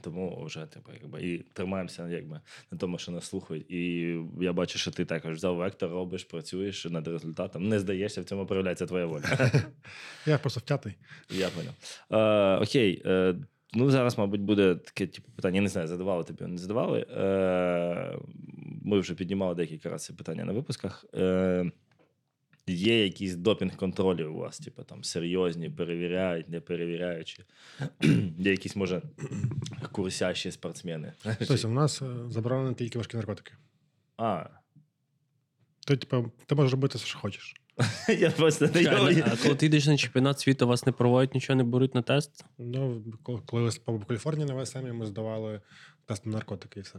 Тому вже типу, якби, і тримаємося якби, на тому, що нас слухають. І я бачу, що ти також взяв вектор, робиш, працюєш над результатом. Не здаєшся, в цьому проявляється твоя воля. Я просто втятий. Я поняв. Е, окей. Ну, зараз, мабуть, буде таке типу, питання. Я не знаю, задавали тобі, не задавали. Е, ми вже піднімали декілька разів це питання на випусках. Е, є якісь допінг-контролі у вас, типу, там серйозні, перевіряють, не перевіряючи. Є якісь, може, курсящі спортсмени. Тобто, у нас е, заборонені тільки важкі наркотики. А, То, типу, ти можеш робити все, що хочеш. [laughs] я просто не Чекай, А коли ти йдеш на чемпіонат світу, вас не проводять, нічого не беруть на тест? Ну, коли- по Каліфорнії на ВСМ ми здавали тест на наркотики і все.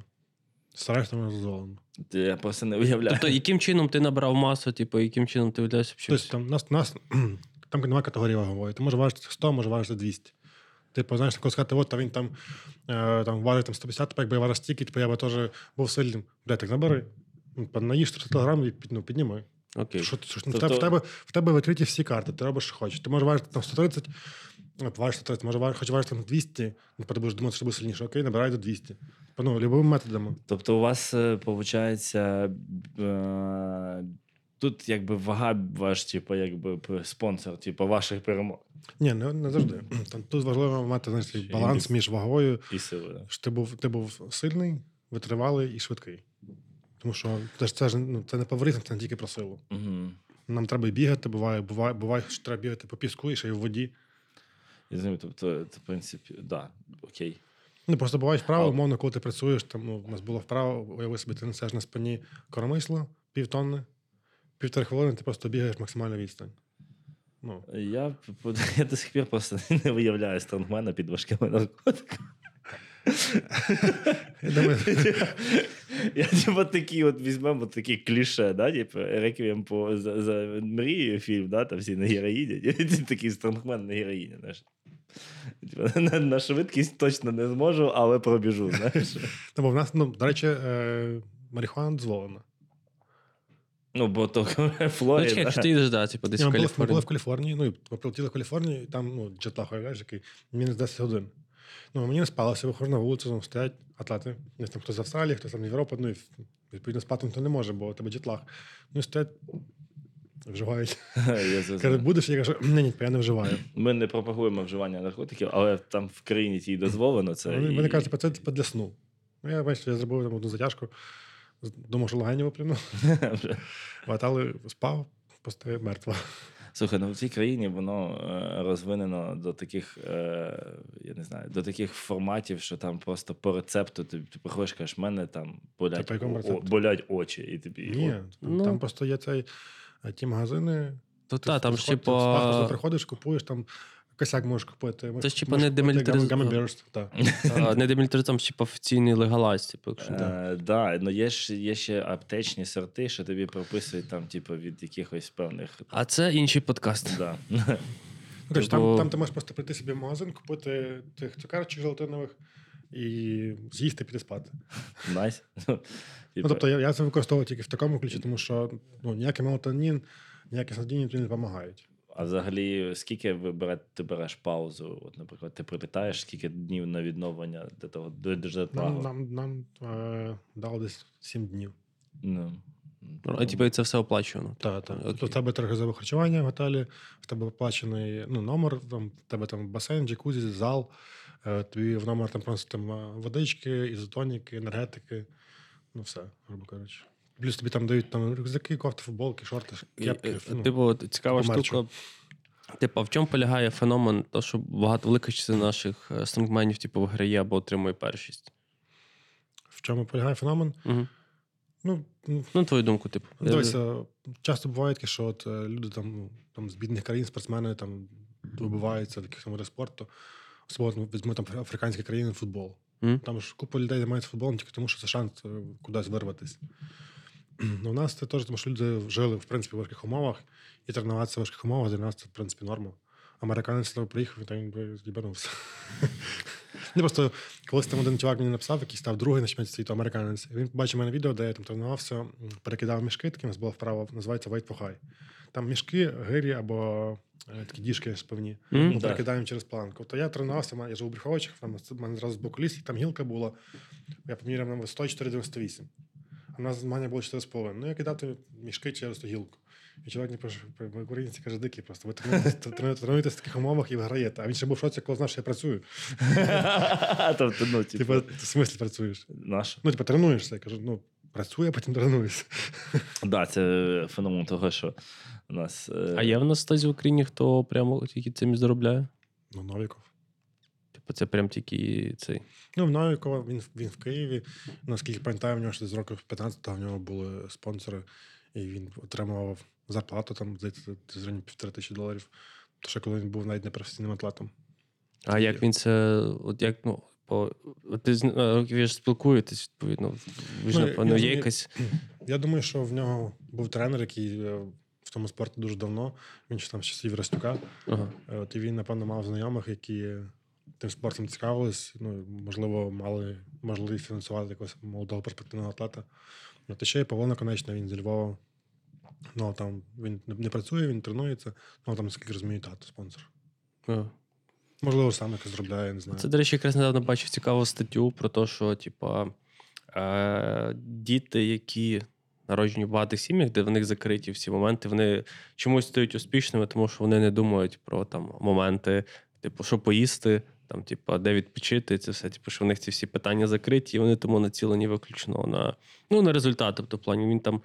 Стараюсь не дозволено. Я просто не уявляю. Тобто, яким чином ти набрав масу, типу, яким чином ти вдаєшся Тобто там нас, нас [clears throat] там немає категорії вагової. Ти може важити 100, може важити 200. Типу, знаєш, коли сказати, от та він там, е, там важить там 150, типу, якби я важив стільки, типу я би теж був сильним. Бля, так набери. Наїж 300 кілограм і під, ну, підніми. Окей. Що, що, Тобто- в, тебе, в, тебе, в тебе відкриті всі карти, ти робиш, що хочеш. Ти можеш важити там 130, от важиш 130, може хоч важиш там 200, ну, ти будеш думати, що буде сильніше. Окей, набирай до 200. Типу, Ну, любими методами. Тобто, у вас виходить, тут якби вага ваш, типу, якби спонсор, типу, ваших перемог Ні, не, не завжди. [clears throat] Там, тут важливо мати знаєш, баланс між вагою і що ти був, ти був сильний, витривалий і швидкий. Тому що це ж це ж ну, це не фаворизм, це не тільки про силу. Угу. Нам треба і бігати, буває, буває, буває, що треба бігати по піску і ще й в воді. Я розумію, тобто, це, в принципі, да, окей. Ну, просто бувають вправи, А- умовно, коли ти працюєш, там, ну, у нас було вправо, уяви собі, ти несеш на спині коромисло, півтонни, півтори хвилини ти просто бігаєш максимальну відстань. Ну, Я, [laughs] я до сих пір просто [laughs] не виявляю стронгмена під важкими наркотиками. [laughs] я типу такі, от візьмемо такі кліше, да, типу, реквієм по за, за мрією фільм, да, там всі на героїні. [laughs] Такий стронгмен на героїні. Знаєш. Типу, [laughs] на, на швидкість точно не зможу, але пробіжу. Знаєш. Тому в нас, ну, до речі, е, марихуана дозволена. Ну, бо то Ну, чекай, якщо ти їдеш, да, типу, десь в ми, були, ми були в Каліфорнії, ну, і прилетіли в Каліфорнію, і там, ну, джетлаг, який, мінус 10 годин. Ну, мені не спалося, виходжу на вулицю, там стоять атлети. Десь там хтось з Австралії, хтось там з Європи, ну, і відповідно спати ніхто не може, бо у тебе джетлаг. Ну, і стоять, вживають. [laughs] Я будеш? Я кажу, ні, ні, я не вживаю. Ми не пропагуємо вживання наркотиків, але там в країні тій дозволено це. Вони, і- кажуть, типу, це типу, для сну. Ну, я бачите, я зробив там одну затяжку, думав, що легені виплюну, [laughs] але спав, просто мертво. Слухай, ну в цій країні воно е, розвинено до таких, е, я не знаю, до таких форматів, що там просто по рецепту ти, ти приходиш, кажеш, мене там болять, по о- болять очі, і тобі. Ні, от, Ну. там просто є цей, е, ті магазини, То Ти та, там в просто приходиш, купуєш там косяк можеш купити. Це ж, типу, не купити демілітариз- Gummy Bears, так. а, не демілітаризм, типу, офіційний legalize, типу. Е, да, ну є ж є ще аптечні сорти, що тобі прописують там, типу, від якихось певних. А це інший подкаст. Да. [laughs] Ну, коротше, там, Типу- там ти можеш просто прийти собі в магазин, купити тих цукерочок желатинових і з'їсти піти спати. Nice. Ну, Типу, тобто я, я це використовую тільки в такому ключі, тому що ну, ніякий мелатонін, ніякі снадійні тобі не допомагають. А взагалі, скільки ви бере, ти береш паузу? От, наприклад, ти прилітаєш, скільки днів на відновлення до того до? Нам, нам, нам е, дали десь 7 днів. Ну, А типу, це все оплачувано. Так, так. Окей. Тобто в тебе трехразове харчування в готелі, в тебе оплачений ну, номер, там, в тебе там басейн, джакузі, зал, е, тобі в номер там просто там е, водички, ізотоніки, енергетики. Ну, все, грубо кажучи. Плюс тобі там дають там рюкзаки, кофти, футболки, шорти, кепки. е, ну, Типу, цікава штука. Типу, в чому полягає феномен, то, що багато велика частина наших е, стронгменів, типу, виграє або отримує першість? В чому полягає феномен? Угу. Ну, ну, твою думку, типу. дивися, часто буває таке, що от, е, люди там, ну, там з бідних країн, спортсмени там вибиваються в якихось видах спорту. Особливо ну, візьми там африканські країни футбол. Мгм. Там ж купа людей займаються футболом тільки тому, що це шанс кудись вирватися. У нас це теж, тому що люди жили в принципі в важких умовах, і тренуватися в важких умовах для нас це в принципі норма. Американець туди приїхав і там би з'їбанувся. Ну, просто колись там один чувак мені написав, який став другий на чемпіонаті світу американець. Він побачив мене відео, де я там тренувався, перекидав мішки, таке у нас було вправо, називається Weight for High. Там мішки, гирі або е, такі діжки спивні. Мгм. Ми Да. перекидаємо через планку. То я тренувався, я живу в Брюховичах, там у мене зразу з боку ліс, і там гілка була. Я поміряв на 104,98. А в нас змагання було 4,5. Ну, я кидав мішки через ту гілку. І чоловік мені українці каже, дикі просто. Ви [laughs] тренуєтесь, в таких умовах і виграєте. А він ще був шоці, коли знав, що я працюю. [laughs] Тобто, ну, Типу, типу, в смислі працюєш? наш. Ну, типу, тренуєшся. Я кажу, ну, працюю, а потім тренуюся. [laughs] Да, це феномен того, що у нас. е, А є в нас хтось в Україні, хто прямо тільки цим і заробляє? Ну, Новіков. Типу, це прям тільки цей. Ну, в Новікова він, він в Києві. Наскільки пам'ятаю, в нього ще з років 15 в нього були спонсори, і він отримував зарплату там, здається, з районі півтори тисячі доларів. То ще коли він був навіть не професійним атлетом. А як він це. От як, ну, по, ти е, ви ж спілкуєтесь, відповідно. Ви ж, Ну, напевно, є якась. [clears throat] Я думаю, що в нього був тренер, який е, в тому спорті дуже давно. Він ще там з часів Ростюка. Ага. Е, От і він, напевно, мав знайомих, які тим спортом цікавились. Ну, можливо, мали можливість фінансувати якогось молодого перспективного атлета. От і ще є Павло Наконечна, він зі Львова. Ну, там він не- працює, він тренується. Ну, там, наскільки розумію, тато спонсор. Ага. Можливо, сам якось зробляє, не знаю. Це, до речі, якраз недавно бачив цікаву статтю про те, що, типа, е, діти, які народжені в багатих сім'ях, де в них закриті всі моменти, вони чомусь стають успішними, тому що вони не думають про там моменти, типу, що поїсти, там, типу, де відпочити, це все. Типу, що в них ці всі питання закриті, і вони тому націлені виключно на, ну, на результат. Тобто, в плані він там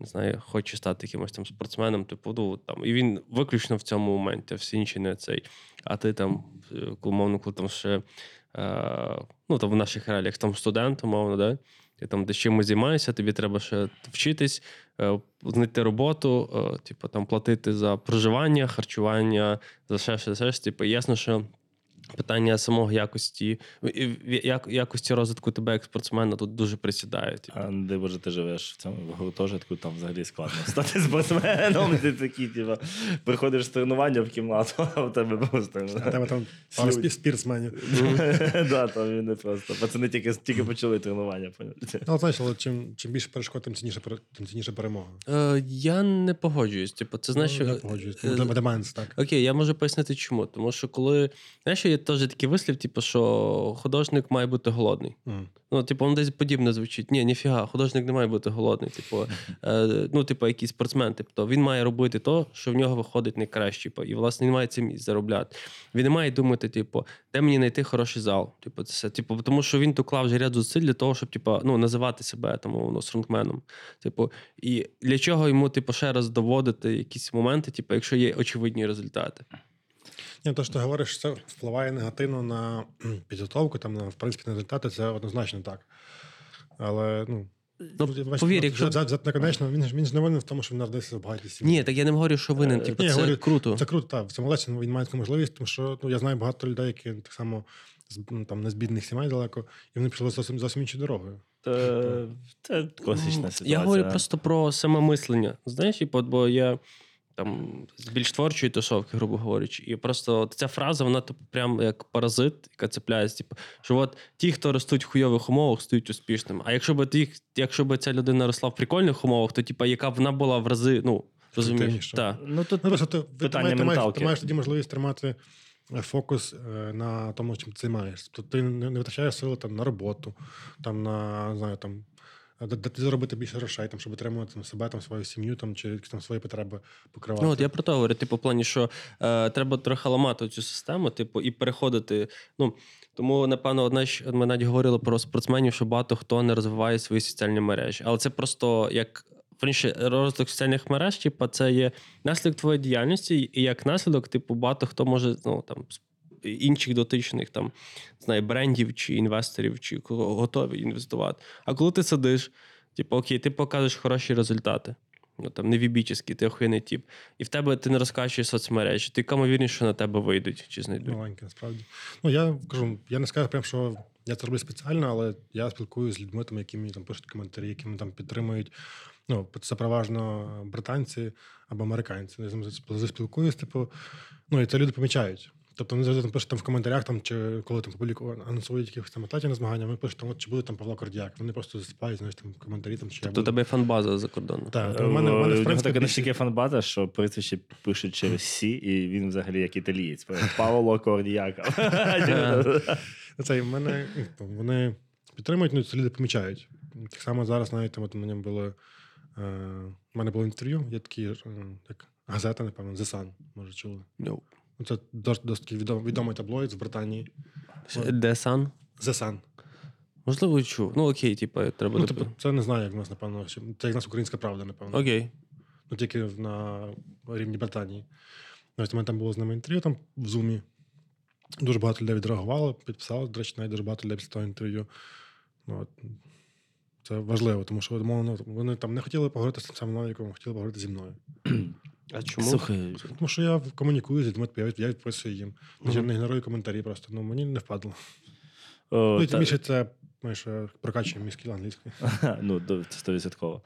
не знаю, хоче стати якимось там спортсменом, типу, ну, там, і він виключно в цьому моменті, а всі інші не цей. А ти там, е, умовно, коли там ще е, ну, там в наших реаліях там студент, умовно, да? ти там десь чимось займаєшся, тобі треба ще вчитись, е, знайти роботу, е, типу, там платити за проживання, харчування, за ще ще, ще. Типу, ясно, що питання самого якості, якості розвитку тебе як спортсмена тут дуже присідає. Типу. А де боже, ти живеш в цьому в гуртожитку, там взагалі складно [laughs] стати спортсменом. Ти такий, типу, приходиш з тренування в кімнату, а в тебе просто. А тебе там пару спі- спірсменів. [laughs] Да, там він не просто. Пацани тільки, тільки почали тренування. Ну, знаєш, але чим, чим більше перешкод, тим цінніше, тим цінніше перемога. Е, я не погоджуюсь. Типу, це знаєш, ну, я погоджуюсь. е, Ну. Окей, я можу пояснити чому. Тому що коли. Знаєш, є теж такий вислів, типу, що художник має бути голодний. Мгм. Ну, типу, воно десь подібне звучить. Ні, ніфіга, художник не має бути голодний. Типу, [laughs] е, ну, типу, якийсь спортсмен. Тобто він має робити то, що в нього виходить найкраще. Типу, і, власне, він має цим заробляти. Він не має думати, типу, де мені знайти хороший зал. Типу, це все. Типу, тому що він доклав вже ряд зусиль для того, щоб типу, ну, називати себе там, умовно, стронгменом. Типу, і для чого йому, типу, ще раз доводити якісь моменти, типу, якщо є очевидні результати. Ні, то, що ти говориш, це впливає негативно на підготовку, там, на, в принципі, на результати, це однозначно так. Але, ну, Ну, повір, ну, якщо- за, за, наконечно, він, ж- він ж не винен в тому, що він народився в багатій сім'ї. Ні, так я не говорю, що винен. Е, Типу, ні, це говорю, круто. Це круто, так. В цьому лесі він має таку можливість, тому що ну, я знаю багато людей, які так само з, ну, там, не з бідних сімей далеко, і вони пішли зовсім, зовсім іншою дорогою. Це, це класична ситуація. Я говорю просто про саме мислення. Знаєш, і бо я там з більш творчої тусовки, грубо говорячи, і просто от ця фраза, вона типу, прям як паразит, яка цепляється. Типу, що от ті, хто ростуть в хуйових умовах, стають успішними. А якщо б ті, якщо б ця людина росла в прикольних умовах, то типа яка б вона була в рази, ну розумієш, так. Ну, тут Ну, просто ти, ти, Питання маєш, ти, маєш, ти маєш тоді можливість тримати е, фокус е, на тому, чим ти займаєшся. Тобто ти не, не витрачаєш сили там, на роботу, там, на, знаю, там, е, де, де ти заробити більше грошей, там, щоб отримувати там, себе, там, свою сім'ю там, чи там свої потреби покривати. Ну, от я про те говорю, типу, в плані, що е, треба трохи ламати цю систему, типу, і переходити. Ну, тому, напевно, одна ж ми навіть говорили про спортсменів, що багато хто не розвиває свої соціальні мережі. Але це просто як верніше, розвиток соціальних мереж, типу, це є наслідок твоєї діяльності, і як наслідок, типу, багато хто може ну, там, інших дотичних там, не знаю, брендів чи інвесторів, чи готові інвестувати. А коли ти сидиш, типу, окей, ти покажеш хороші результати. Ну, там, невібічний, ти охуєнний тип. І в тебе ти не розкачуєш соцмережі. Ти кому вірніше, що на тебе вийдуть чи знайдуть. Маленьке, насправді. Ну, я кажу, я не скажу прям, що я це роблю спеціально, але я спілкуюся з людьми, там, які мені там пишуть коментарі, які мене там підтримують. Ну, це переважно британці або американці. Я з ними спілкуюсь, типу, ну, і це люди помічають. Тобто вони завжди там пишуть там в коментарях, там, чи коли там публіку анонсують якихось там атлетів на змагання, вони пишуть, там, от, чи буде там Павло Кордіяк. Вони просто засипають, знаєш, там коментарі, там, чи я Тобто у буду. тебе фанбаза закордонна. Так, то в мене, в мене, в Е, принципі, така більше- настільки фанбаза, що прізвище пишуть через Сі, і він взагалі як італієць. Павло Кордіяка. [laughs] [laughs] Це в мене ну, вони підтримують, ну це люди помічають. Так само зараз навіть там, от у мене було е, у мене було інтерв'ю, є такі е, як газета, напевно, The Sun, може чули. No. Це досить, відомий, відомий таблоїд з Британії. Де сан? The Sun. Можливо, чув. Ну окей, типу, треба. Ну, типу, це не знаю, як в нас, напевно, це як в нас українська правда, напевно. Окей. Ну, тільки на рівні Британії. Ось у мене там було з ними інтерв'ю там в Зумі. Дуже багато людей відреагувало, підписало, до речі, навіть дуже багато людей після того інтерв'ю. Ну, от, це важливо, тому що умовно, вони там не хотіли поговорити з тим самим Новіком, хотіли поговорити зі мною. [clears throat] А чому? Слухай, Тому що я комунікую з людьми, я, я відписую їм. Я не ігнорую коментарі просто. Ну, мені не впадло. о, ну, і та- тим більше це знаєш, е, прокачує мій скіл англійської. [laughs] ну, стовідсотково.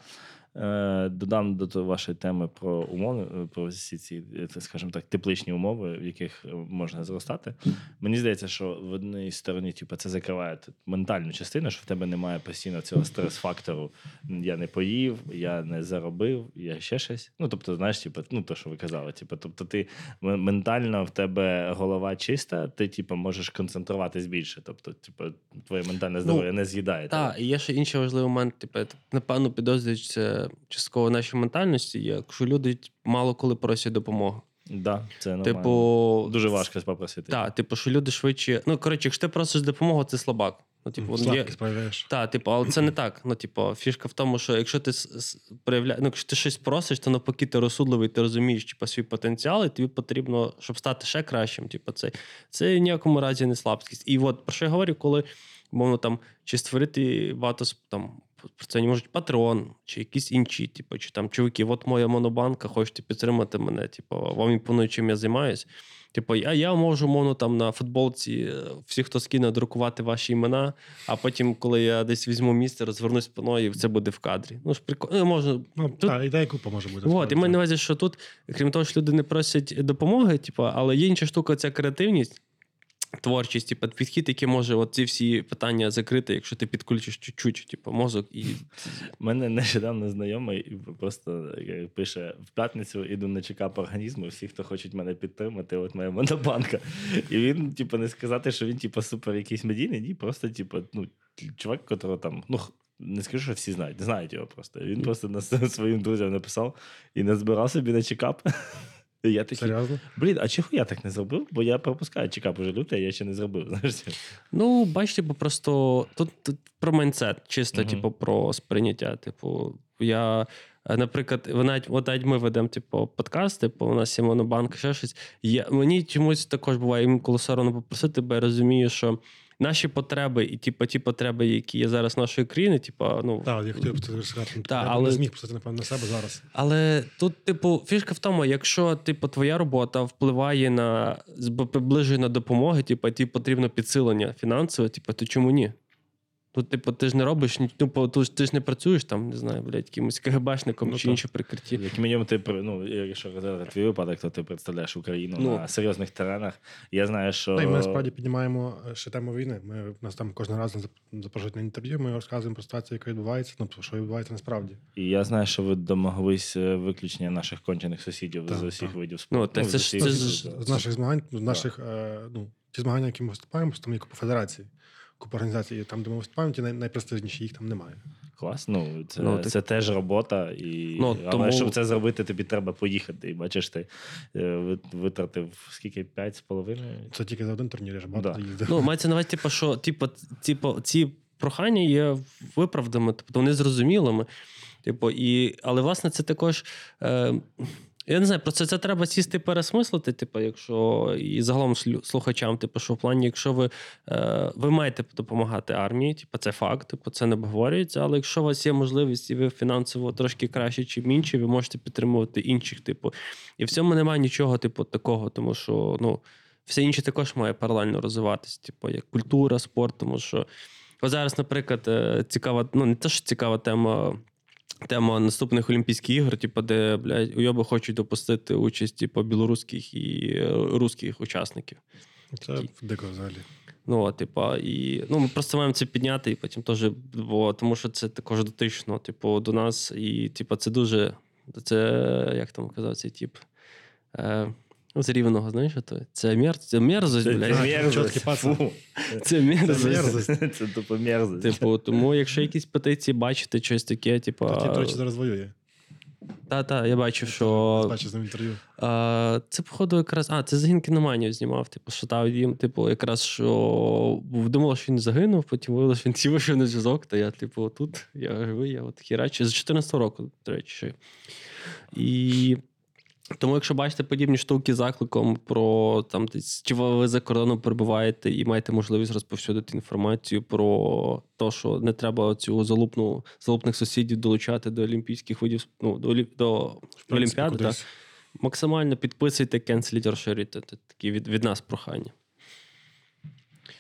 Е, Додам до вашої теми про умови, е, про всі ці, е, скажімо так, тепличні умови, в яких можна зростати. Мені здається, що в одній стороні, типу, це закриває ментальну частину, що в тебе немає постійно цього стрес-фактору. Я не поїв, я не заробив, я ще щось. Ну, тобто, знаєш, типу, ну, то, що ви казали, типу, тобто, ти ментально в тебе голова чиста, ти, типу, можеш концентруватись більше. Тобто, типу, твоє ментальне здоров'я не з'їдає. Так, і є ще інший важливий момент. Типу, напевно, підозрюють це частково в нашій ментальності, якщо люди мало коли просять допомоги. Да, це нормально. Типу, Дуже важко попросити. Так, типу, що люди швидше. Ну, коротше, якщо ти просиш допомогу, це слабак. Ну, типу, є... Слабкість проявляєш. Так, типу, але це не так. Ну, типу, фішка в тому, що якщо ти с- с- проявля... ну, якщо ти щось просиш, то навпаки ти розсудливий, ти розумієш типу, свій потенціал, і тобі потрібно, щоб стати ще кращим. Типу, це, це в ніякому разі не слабкість. І от про що я говорю, коли мовно там чи створити багато там. Про це не можуть патрон, чи якісь інші, типу, чи там чуваки, от моя монобанка, хочете підтримати мене, типу, вам імпонує, чим я займаюсь. Типу, а я можу мовно там на футболці е, всі, хто скине, друкувати ваші імена, а потім, коли я десь візьму місце, розвернусь спиною, і це буде в кадрі. Ну ж прикольно. Ну, можна. Ну, Тут- так, ідея купа може бути. От, і маю на увазі, що тут, крім того, що люди не просять допомоги, типу, але є інша штука, це креативність. Творчість, типу, підхід, який може от ці всі питання закрити, якщо ти підключиш чуть-чуть, типу, мозок і У мене нещодавно знайомий просто е, пише: в п'ятницю іду на чекап організму. Всі, хто хочуть мене підтримати, от моя монобанка. І він, типу, не сказати, що він, типу, супер якийсь медійний, ні, просто, типу, ну, чувак, котрого там, ну. Не скажу, що всі знають, знають його просто. Він просто на своїм друзям написав і назбирав собі на чекап. Я такий, Серйозно? блін, а чого я так не зробив? Бо я пропускаю чекап уже лютий, я ще не зробив. [laughs] Знаєш? Ну, бачите, бо просто тут, тут про майндсет, чисто, Мгм. типу, про сприйняття. Типу, я, е, наприклад, навіть, от навіть ми ведемо, типу, подкаст, типу, у нас є монобанк, ще щось. Я, мені чомусь також буває інколи соромно попросити, бо я розумію, що наші потреби і типу, ті потреби, які є зараз нашої країни, типу, ну, Так, я хотів б це сказати. Та, я але- не зміг писати, напевно, на себе зараз. Але тут, типу, фішка в тому, якщо типу, твоя робота впливає на приближує на допомоги, типу, ті потрібно підсилення фінансове, типу, то чому ні? Тут, типу, ти ж не робиш, ні- ну, ти ж не працюєш там, не знаю, блядь, якимось КГБшником Ну, чи так. інше прикритті. Як мінімум, ти ну, якщо казати твій випадок, то ти представляєш Україну Ну. на серйозних теренах. Я знаю, що Та й ми насправді піднімаємо е, ще тему війни. Ми нас там кожен раз запрошують на інтерв'ю. Ми розказуємо про ситуацію, яка відбувається. Ну що відбувається насправді. і я знаю, що ви домоглись е, виключення наших кончених сусідів Так, з усіх так. видів спорту. Ну, так з це ж- це ж- З наших змагань, з наших е, ну ті змагання, які ми виступаємо, там є купа федерацій, купа організацій. Там, де ми виступаємо, ті най- найпрестижніші, їх там немає. Клас, ну це, Ну, так- теж робота, і Ну, але тому- щоб це зробити, тобі треба поїхати. І бачиш, ти е, витратив скільки? П'ять з половиною? Це тільки за один турнір, я ж багато Да. їздив. Ну, мається на увазі, типу, що типу, типу, ці прохання є виправданими, тобто вони зрозумілими. Типу, і, але, власне, це також. Е, я не знаю, про це, треба сісти пересмислити, типу, якщо і загалом слухачам, типу, що в плані, якщо ви, е, ви маєте допомагати армії, типу, це факт, типу, це не обговорюється. Але якщо у вас є можливість і ви фінансово трошки краще, чи інші, ви можете підтримувати інших, типу. І в цьому немає нічого, типу, такого, тому що ну, все інше також має паралельно розвиватися, типу, як культура, спорт, тому що. От зараз, наприклад, е, цікава, ну не те, що цікава тема. Тема наступних Олімпійських ігор, типу, де блядь, уйоби хочуть допустити участь типу, білоруських і е, русських учасників. Це дико взагалі. Ну, типа, і ну, ми просто маємо це підняти, і потім теж, бо, тому що це також дотично, типу, до нас. І, типу, це дуже. Це, як там казав цей тип? Е, ну, з рівного, знаєш, то? Це мерзость, це мерзость, Це, блядь. це мерзость. Фу. Це мерзость. Це мерзость. Це тупо мерзость. Типу, тому якщо якісь петиції бачите, щось таке, типу. Та ті, до речі, зараз воює. Та, та, я бачив, що. бачив з ним інтерв'ю. А, це, походу, якраз. А, це загін кіноманів знімав. Типу, що там їм, типу, якраз що думав, що він загинув, потім виявилося, що він ті вийшов на зв'язок, та я, типу, тут, я живий, я от хірачі. З 14 року, до речі, ще. І. Тому, якщо бачите подібні штуки закликом про там чи ви за кордоном перебуваєте і маєте можливість розповсюдити інформацію про те, що не треба цю залупну залупних сусідів долучати до олімпійських видів ну, до, до Олімпіади, так, максимально підписуйте, кенселіть, розширюйте. Такі від, від нас прохання.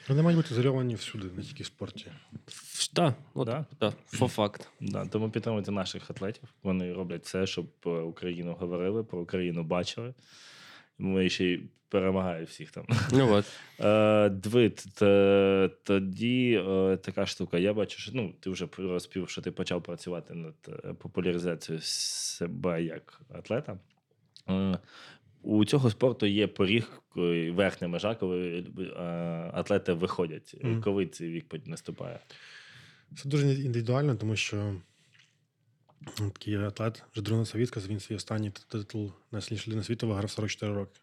Вони мають бути ізольовані всюди, не тільки в спорті. Так, от, Да? да, фо факт. Да, тому підтримуйте наших атлетів. Вони роблять все, щоб про Україну говорили, про Україну бачили. Ми ще й перемагають всіх там. Ну, от. [laughs] Е, т- тоді е, така штука. Я бачу, що ну, ти вже розпів, що ти почав працювати над е, популяризацією себе як атлета. У цього спорту є поріг, верхня межа, коли е, атлети виходять. Мгм. Коли цей вік наступає? Це дуже індивідуально, тому що Такий атлет Жадруна Савіцка, він свій останній титул найсильнішої людини світу виграв 44 роки.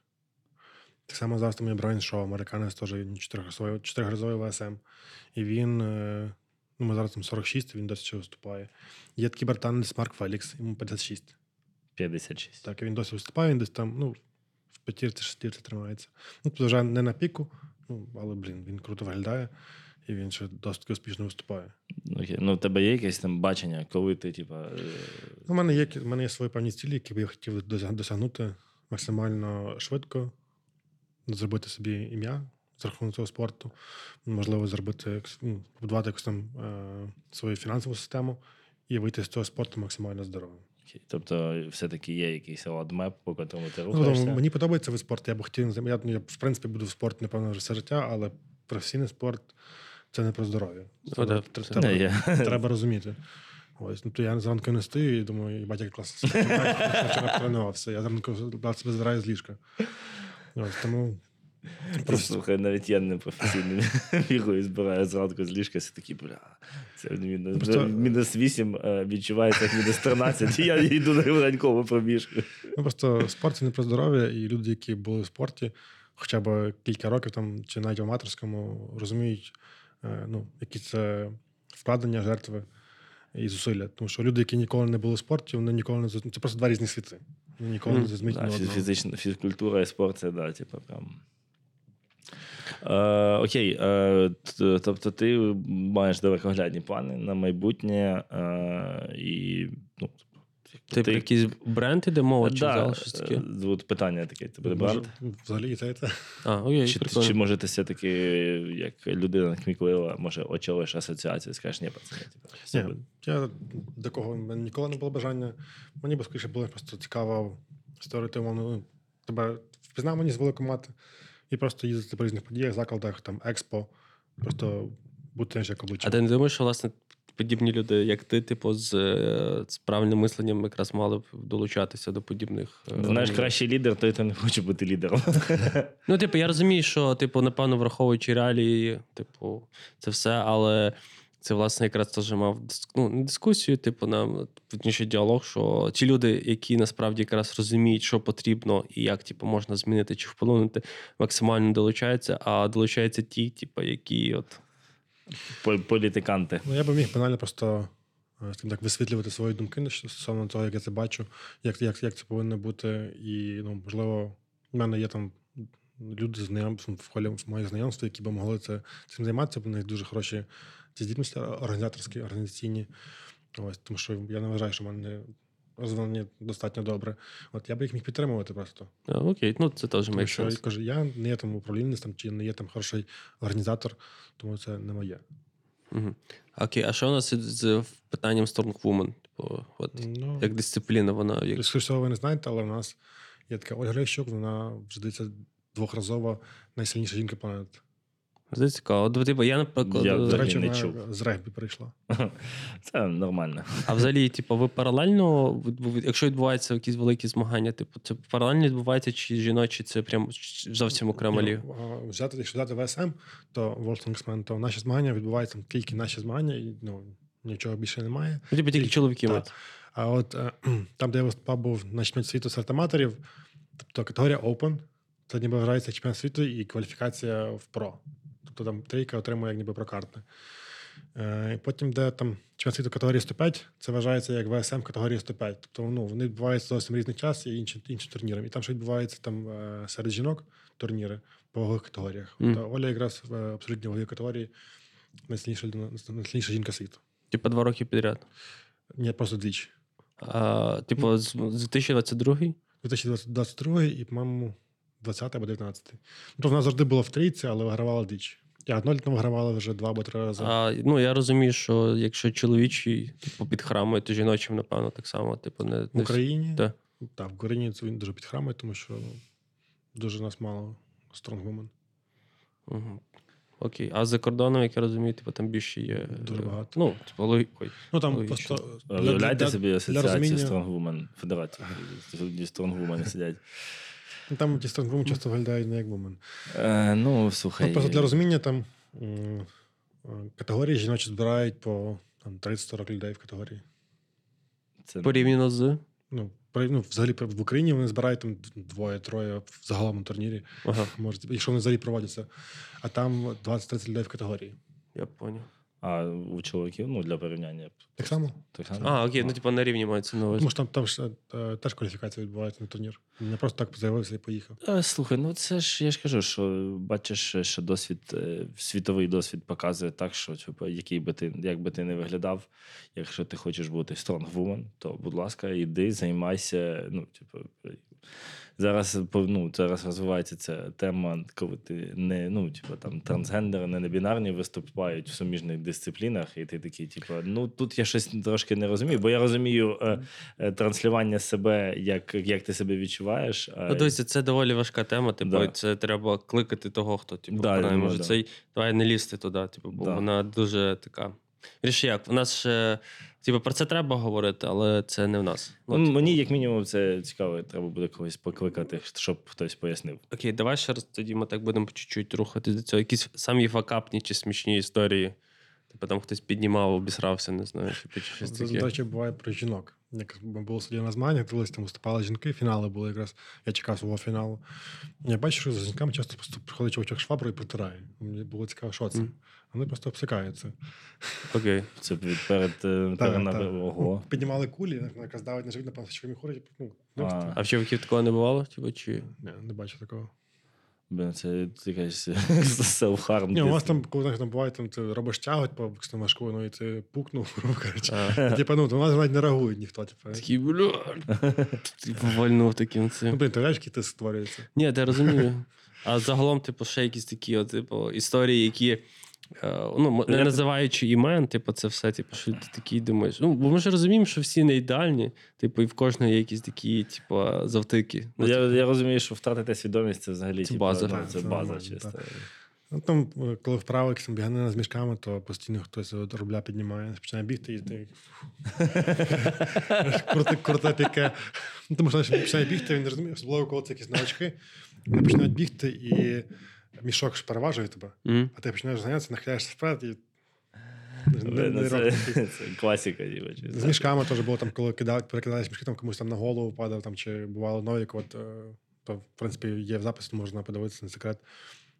Так само зараз там є Брайан Шоу, американець теж чотирьохразовий ВСМ. І він, е, ну, ми зараз там 46, він досі ще виступає. Є такий британець Марк Фелікс, йому 56. 56. Так, він досі виступає, він десь там, ну, в п'ятірці, шестірці тримається. Ну, тобто вже не на піку, ну, але, блін, він круто виглядає, і він ще досить успішно виступає. Окей. Ну, в тебе є якесь там бачення, коли ти, типа. е, Ну, У мене є, у мене є свої певні цілі, які би я хотів досягнути максимально швидко, зробити собі ім'я з рахунок цього спорту, можливо, зробити ну, побудувати якусь там е, свою фінансову систему і вийти з цього спорту максимально здоровим. Тобто, все-таки є якийсь ладмеп, по котрому ти Ну, рухаєшся. тому мені подобається вид спорту. Я б хотів я, ну, я в принципі буду в спорті, напевно, вже все життя, але професійний спорт це не про здоров'я. Ну, да, Треба- це- треба- Не, я... [laughs] Треба розуміти. Ось, ну, то я зранку не стою і думаю, їбать, як класно. Вчора тренувався. Я зранку себе збираю з ліжка. Ось, тому Просто, слухай, навіть я не професійний [laughs] бігаю, збираю зранку з ліжка, все такі, бля, це мінус, Просто- мінус 8 е, відчувається як мінус 13, і я йду на ранкову пробіжку. ну, просто спорт це не про здоров'я, і люди, які були в спорті хоча б кілька років там, чи навіть в аматорському, розуміють, е, ну, які це вкладення, жертви і зусилля. Тому що люди, які ніколи не були в спорті, вони ніколи не це просто два різні світи. Вони ніколи не одного. фізична, фізкультура і спорт це, да, типу, прям. Е, окей, е, тобто ти маєш далекоглядні плани на майбутнє е, і. Ну, Ти про якийсь бренд іде мова, чи да, щось таке? е, от питання таке: це буде бренд? Взагалі, і це, і це. А, окей, Чи, прикольно. чи може ти все-таки, як людина кміклива, може, очолиш асоціацію, скажеш, ні, пацани, типу, Ні, буде». я до кого мене ніколи не було бажання. Мені би скоріше було просто цікаво створити умовно, ну, тебе впізнав мені з великої мати і просто їздити по різних подіях, закладах, там, експо, просто бути знаєш, як обличчя. А ти не думаєш, що власне подібні люди, як ти, типу, з, е, з правильним мисленням якраз мали б долучатися до подібних. е, Знаєш, кращий лідер, той, хто не хоче бути лідером. [laughs] Ну, типу, я розумію, що, типу, напевно, враховуючи реалії, типу, це все, але це, власне, якраз теж мав ну, не дискусію, типу, нам точніше діалог, що ті люди, які насправді якраз розуміють, що потрібно і як типу, можна змінити чи вплинути, максимально долучаються, а долучаються ті, типу, які от. Політиканти. Ну, я би міг банально просто е, скажімо так, висвітлювати свої думки стосовно того, як я це бачу, як, як, як це повинно бути. І, ну, можливо, в мене є там люди знайом, в холі в моїх знайомстві, які би могли це, цим займатися, бо в них дуже хороші ці здібності організаторські, організаційні. Ось, тому що я не вважаю, що в мене розвинені достатньо добре. От я би їх міг підтримувати просто. А, окей, ну це теж має що я кажу, я не є там управлінець там, чи не є там хороший організатор, тому це не моє. Угу. Окей, а що у нас з питанням Strong? Типу, от, Ну, як дисципліна, вона як... Скоріше всього, ви не знаєте, але в нас є така Ольга Лещук, вона вже здається двохразова найсильніша жінка планети. Це цікаво. От, типу, я, наприклад, Я До речі, не чув. з регбі прийшла. Це нормально. А взагалі, типу, ви паралельно, якщо відбуваються якісь великі змагання, типу, це паралельно відбувається, чи жіночі це прям зовсім окрема Ні, ліга? Взяти, якщо взяти ВСМ, то World Wingman, то наші змагання відбуваються тільки наші змагання, і ну, нічого більше немає. Ну, типу, тільки чоловіки мають. А от е, [clears throat] там, де я виступав, був на чемпіонаті світу серед аматорів, тобто категорія Open, це ніби вважається чемпіонат світу і кваліфікація в ПРО. Тобто там трійка отримує як ніби прокартне. Потім, де там чемпіонат світу категорії 105, це вважається як ВСМ категорії 105. Тобто ну, вони відбуваються зовсім різний час і інші, інші турніри. І там ще відбуваються там е, серед жінок турніри по вагових категоріях. Мгм. Та Оля якраз в е, абсолютній ваговій категорії найсильніша, найсильніша жінка світу. Типу, два роки підряд. Ні, просто двічі. А, типу, з, з 2022 2022 і, по-моєму, 20 або 19. Ну, то вона завжди була в трійці, але вигравала двічі. Я однолітно вигравала вже два або три рази. А, ну, я розумію, що якщо чоловічий типу, підхрамує, то жіночим, напевно, так само. Типу, не, в Україні. Так. Так, в Україні це він дуже підхрамує, тому що дуже нас мало стронгвумен. Угу. Окей. А за кордоном, як я розумію, типу, там більше є. Дуже е, багато. Ну, типу, логі... Ой. Ну там Логічно. просто А Уявляєте собі асоціацію Woman Федерацію, де сидять. Там ті стронгвумен часто виглядають не як вумен. Е, ну, слухай. Ну, просто для розуміння там е, категорії жіночі збирають по там, 30-40 людей в категорії. Це Порівняно з. Ну, ну, взагалі в Україні вони збирають там двоє-троє в загалом турнірі. Ага, Може, якщо вони взагалі проводяться. А там 20-30 людей в категорії. я поняв. А у чоловіків, ну, для порівняння. Так само. Так само? А, окей, ну типу на рівні мається на увазі. Тому що там, там ж е, теж кваліфікація відбувається на турнір. Не просто так з'явився і поїхав. Е, Слухай, ну це ж я ж кажу, що бачиш, що досвід, е, світовий досвід показує так, що типу, який би ти, як би ти не виглядав, якщо ти хочеш бути стронгвумен, то будь ласка, іди, займайся. Ну, типу, зараз ну, зараз розвивається ця тема, коли ти не ну, типу, там трансгендери, не бінарні виступають в суміжних дисциплінах, і ти такий, типу, ну тут я щось трошки не розумію, бо я розумію е, е, транслювання себе, як, як ти себе відчуваєш. а Ну, дивіться, це доволі важка тема. Типу, Да. це треба кликати того, хто типу, Да, може да. цей давай не лізти туди, типу, бо Да. вона дуже така. Ріш, як, в нас ще, типу, про це треба говорити, але це не в нас. Ну, типу, Мені, як мінімум, це цікаво. Треба буде когось покликати, щоб хтось пояснив. Окей, давай ще раз тоді ми так будемо по чуть-чуть рухати до цього. Якісь самі факапні чи смішні історії. Типу там хтось піднімав, обісрався, не знаю, чи щось таке. речі, буває про жінок. Як ми були сиділи на змаганнях, дивились, там виступали жінки, фінали були якраз. Я чекав свого фіналу. Я бачу, що за жінками часто приходить чувачок швабру і протирає. Мені було цікаво, що це. Вони просто обсикаються. Окей. Це перед е, перед- так. Ого. Піднімали кулі, вона якраз давить на живіт, напевно, що їм ходять. Ну, ну, А. А в чоловіків такого не бувало? Типу, чи... Ні, не бачу такого. Блін, це якась [laughs] селф-харм. Ні, у вас там, коли там буває, там ти робиш тяготь по важку, ну і ти пукнув, [laughs] грубо кажучи. Типа, ну, то у нас навіть не реагує ніхто. Типу. такий, бля. Типу, вальнув таким Ну, цим. блін, ти знаєш, який тиск створюється. Ні, я розумію. А загалом, типу, ще якісь такі, от, типу, історії, які. Е, Ну, не Я- називаючи імен, типу, це все, типу, що ти такий думаєш. Ну, бо ми ж розуміємо, що всі не ідеальні, типу, і в кожного є якісь такі, типу, завтики. Ну, Я, типу, я розумію, що втратити свідомість це взагалі Це типу, база. да, це це база чиста. Ну, там, е, коли вправо якісь біганина з мішками, то постійно хтось от рубля піднімає, починає бігти і ти. [laughs] Круте, круте піке. Ну, тому що починає бігти, він не розуміє, особливо коли це якісь новачки. Вони починають бігти, і мішок ж переважує тебе, Мгм. а ти починаєш зганятися, нахиляєшся вперед і. Не, не, це, це класика, типу. З мішками теж було там, коли кидали, перекидались мішки, там комусь там на голову падав, там, чи бувало новік, от, е, то, в принципі, є в записі, можна подивитися, не секрет.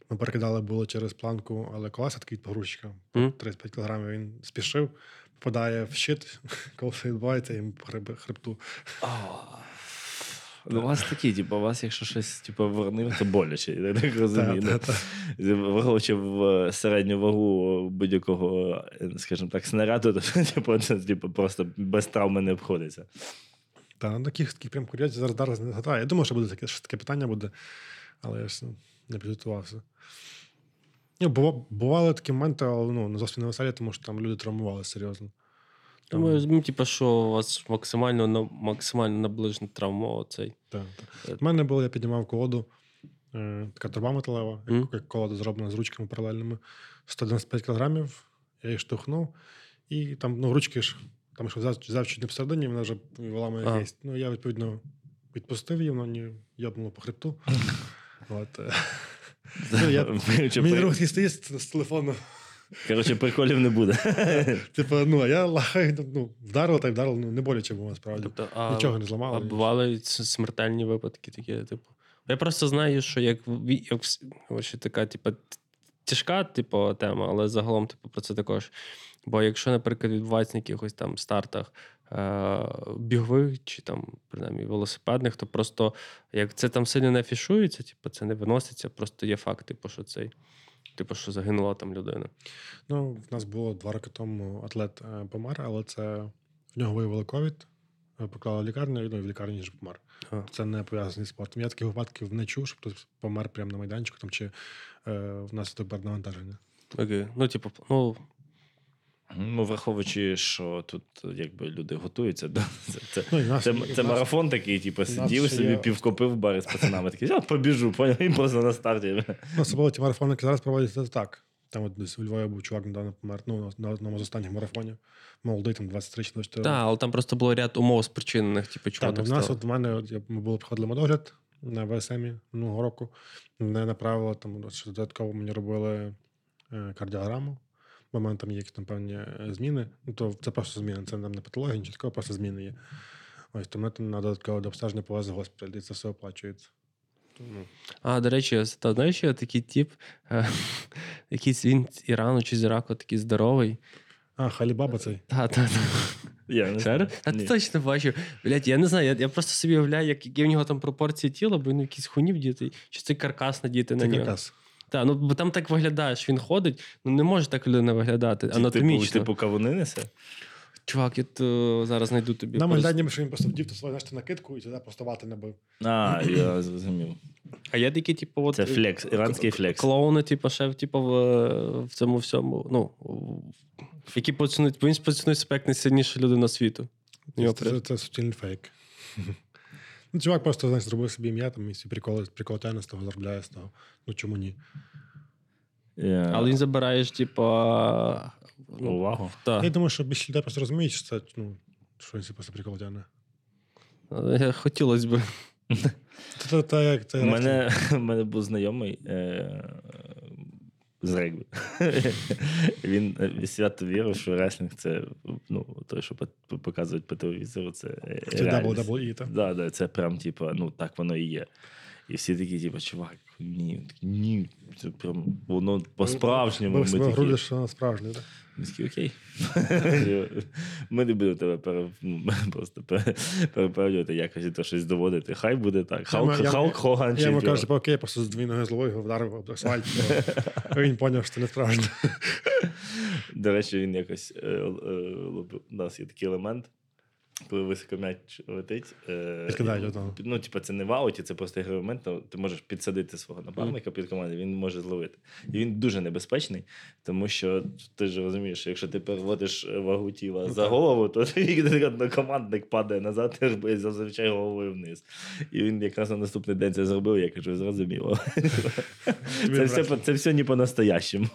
Ми перекидали було через планку, але колеса такий погрузчика, Мгм. 35 кілограмів, він спішив, попадає в щит, [laughs] коли відбувається, по хреб- хребту. Ну, у вас такі, типу, у вас, якщо щось типу, вернив, то боляче, я так [laughs] розумію. Ну. Враховуючи в середню вагу будь-якого, скажімо так, снаряду, то [laughs] типу, це типу, просто без травми не обходиться. Та, ну, таких, таких прям курйозів зараз, зараз не згадаю. Я думав, що буде таке, що таке питання буде, але я ж ну, не підготувався. Ну, бува- бували такі моменти, але ну, не зовсім не веселі, тому що там люди травмувалися серйозно. Там, Думаю, ну, типу, що у вас максимально, на- максимально наближена травма цей. та, та. У мене було, я піднімав колоду, е, така труба металева, як, як колода зроблена з ручками паралельними, 195 кілограмів, я її штовхнув, і там, ну, ручки ж, там що взяв, взяв чуть не всередині, вона вже вела моє Ага. кейс. Ну, я, відповідно, відпустив її, мені йобнуло по хребту. [laughs] От, е. Ну, Мій друг з, з телефону. Коротше, приколів не буде. [laughs] Типу, ну, а я лагаю, ну, вдарив та й вдарив, ну, не боляче було насправді. Тобто, а, Нічого не а зламало. бували смертельні випадки такі, типу. Я просто знаю, що як, як ось така, типу, тяжка, типу, тема, але загалом, типу, про це також. Бо якщо, наприклад, відбувається на якихось там стартах е- бігових чи там, принаймні, велосипедних, то просто як це там сильно не афішується, типу, це не виноситься, просто є факт, типу, що цей. Типу, що загинула там людина. Ну, в нас було два роки тому атлет е, помер, але це в нього виявили ковід, е, поклали лікарню, і ну, в лікарні вже помер. А. Це не пов'язаний з спортом. Я таких випадків не чув, щоб хтось помер прямо на майданчику там, чи е, внаслідок перенавантаження. Окей. Ну, типу, ну, Ну, враховуючи, що тут якби люди готуються, да, [laughs] це, це, Ну, нас, це, це нас- марафон такий, типу, сидів собі, є- півкопив в барі з пацанами. Такий, я побіжу, поняв, і просто на старті. Ну, особливо ті марафони, які зараз проводяться, так. Там от десь у Львові був чувак недавно помер, ну, на одному з останніх марафонів. Молодий, там 23 24 Так, але там просто було ряд умов спричинених, типу, чому Так, так у нас стало. от в мене, от, ми були проходили медогляд на ВСМі минулого року. Мене направило там, що додатково мені робили е, кардіограму. Там є якісь там певні е, зміни. Ну, то це просто зміни, це нам не патологія, нічого такого, просто зміни є. Ось, то мене там на додаткове обстеження повез в госпіталь, і це все оплачується. Ну, А, до речі, ось, та, знаєш, є такий тип, е, [laughs] якийсь він з Ірану чи з Іраку такий здоровий. А, Халібаба цей. Та, та, та. Я не Шер? знаю. А ти точно бачив. Блять, я не знаю, я, я просто собі уявляю, як, які в нього там пропорції тіла, бо він якийсь хуйні вдіти, чи це каркас надіти на Це нього. каркас. Так, ну бо там так виглядає, що він ходить, ну не може так людина виглядати Типу, анатомічно. типу кавуни несе? Чувак, я то зараз знайду тобі. Нам просто- що він просто вдів ту свою знаєш, накидку і туди просто вати набив. А, я зрозумів. А є такі, типу, от, Це flex, іранський flex. Клоуни, типу, ще в, типу, в, в цьому всьому. Ну, які поціонують, бо він поціонує себе як найсильніша людина світу. Це, це, це суцільний фейк. Ну, чувак просто знаєш, зробив собі ім'я, там і всі приколи, прикол тягне з того, заробляє з того. Ну чому ні? Yeah. Але він забирає ж, типу. Ну, Увагу. та. Я думаю, що більше людей просто розуміють, що це ну, що він просто прикол тягне. Хотілося б. Як У мене, [laughs] у мене був знайомий е, з регбі. [laughs] Він е, свято вірив, що реслінг це ну, той, що показують по телевізору, це е, Це. WWE, так? Да, да, це прям, типу, ну так воно і є. І всі такі, типу, чувак, ні, ні, це прям воно по-справжньому. Ми, Ми ми такі, що вона справжня, так? Ми такі, окей. [laughs] Ми не будемо тебе пере, просто пере- переправлювати якось і то щось доводити. Хай буде так. Халк, Я- я- Халк Хоган Я йому кажу, типу, окей, я просто з двійною зловою його вдарив об асфальт. [laughs] Він зрозумів, що це не справжнє. До речі, він якось е, е, у нас є такий елемент, коли високо м'яч летить. Е, Підкидають і- одного. Ну, типу, це не в ауті, це просто ігровий момент. Ти можеш підсадити свого напарника під команду, він може зловити. І він дуже небезпечний, тому що ти ж розумієш, якщо ти переводиш вагу тіла Ну, за голову, то [laughs] твій однокомандник падає назад, буде зазвичай головою вниз. І він якраз на наступний день це зробив, я кажу, зрозуміло. [laughs] Це все, це все не по-настоящему.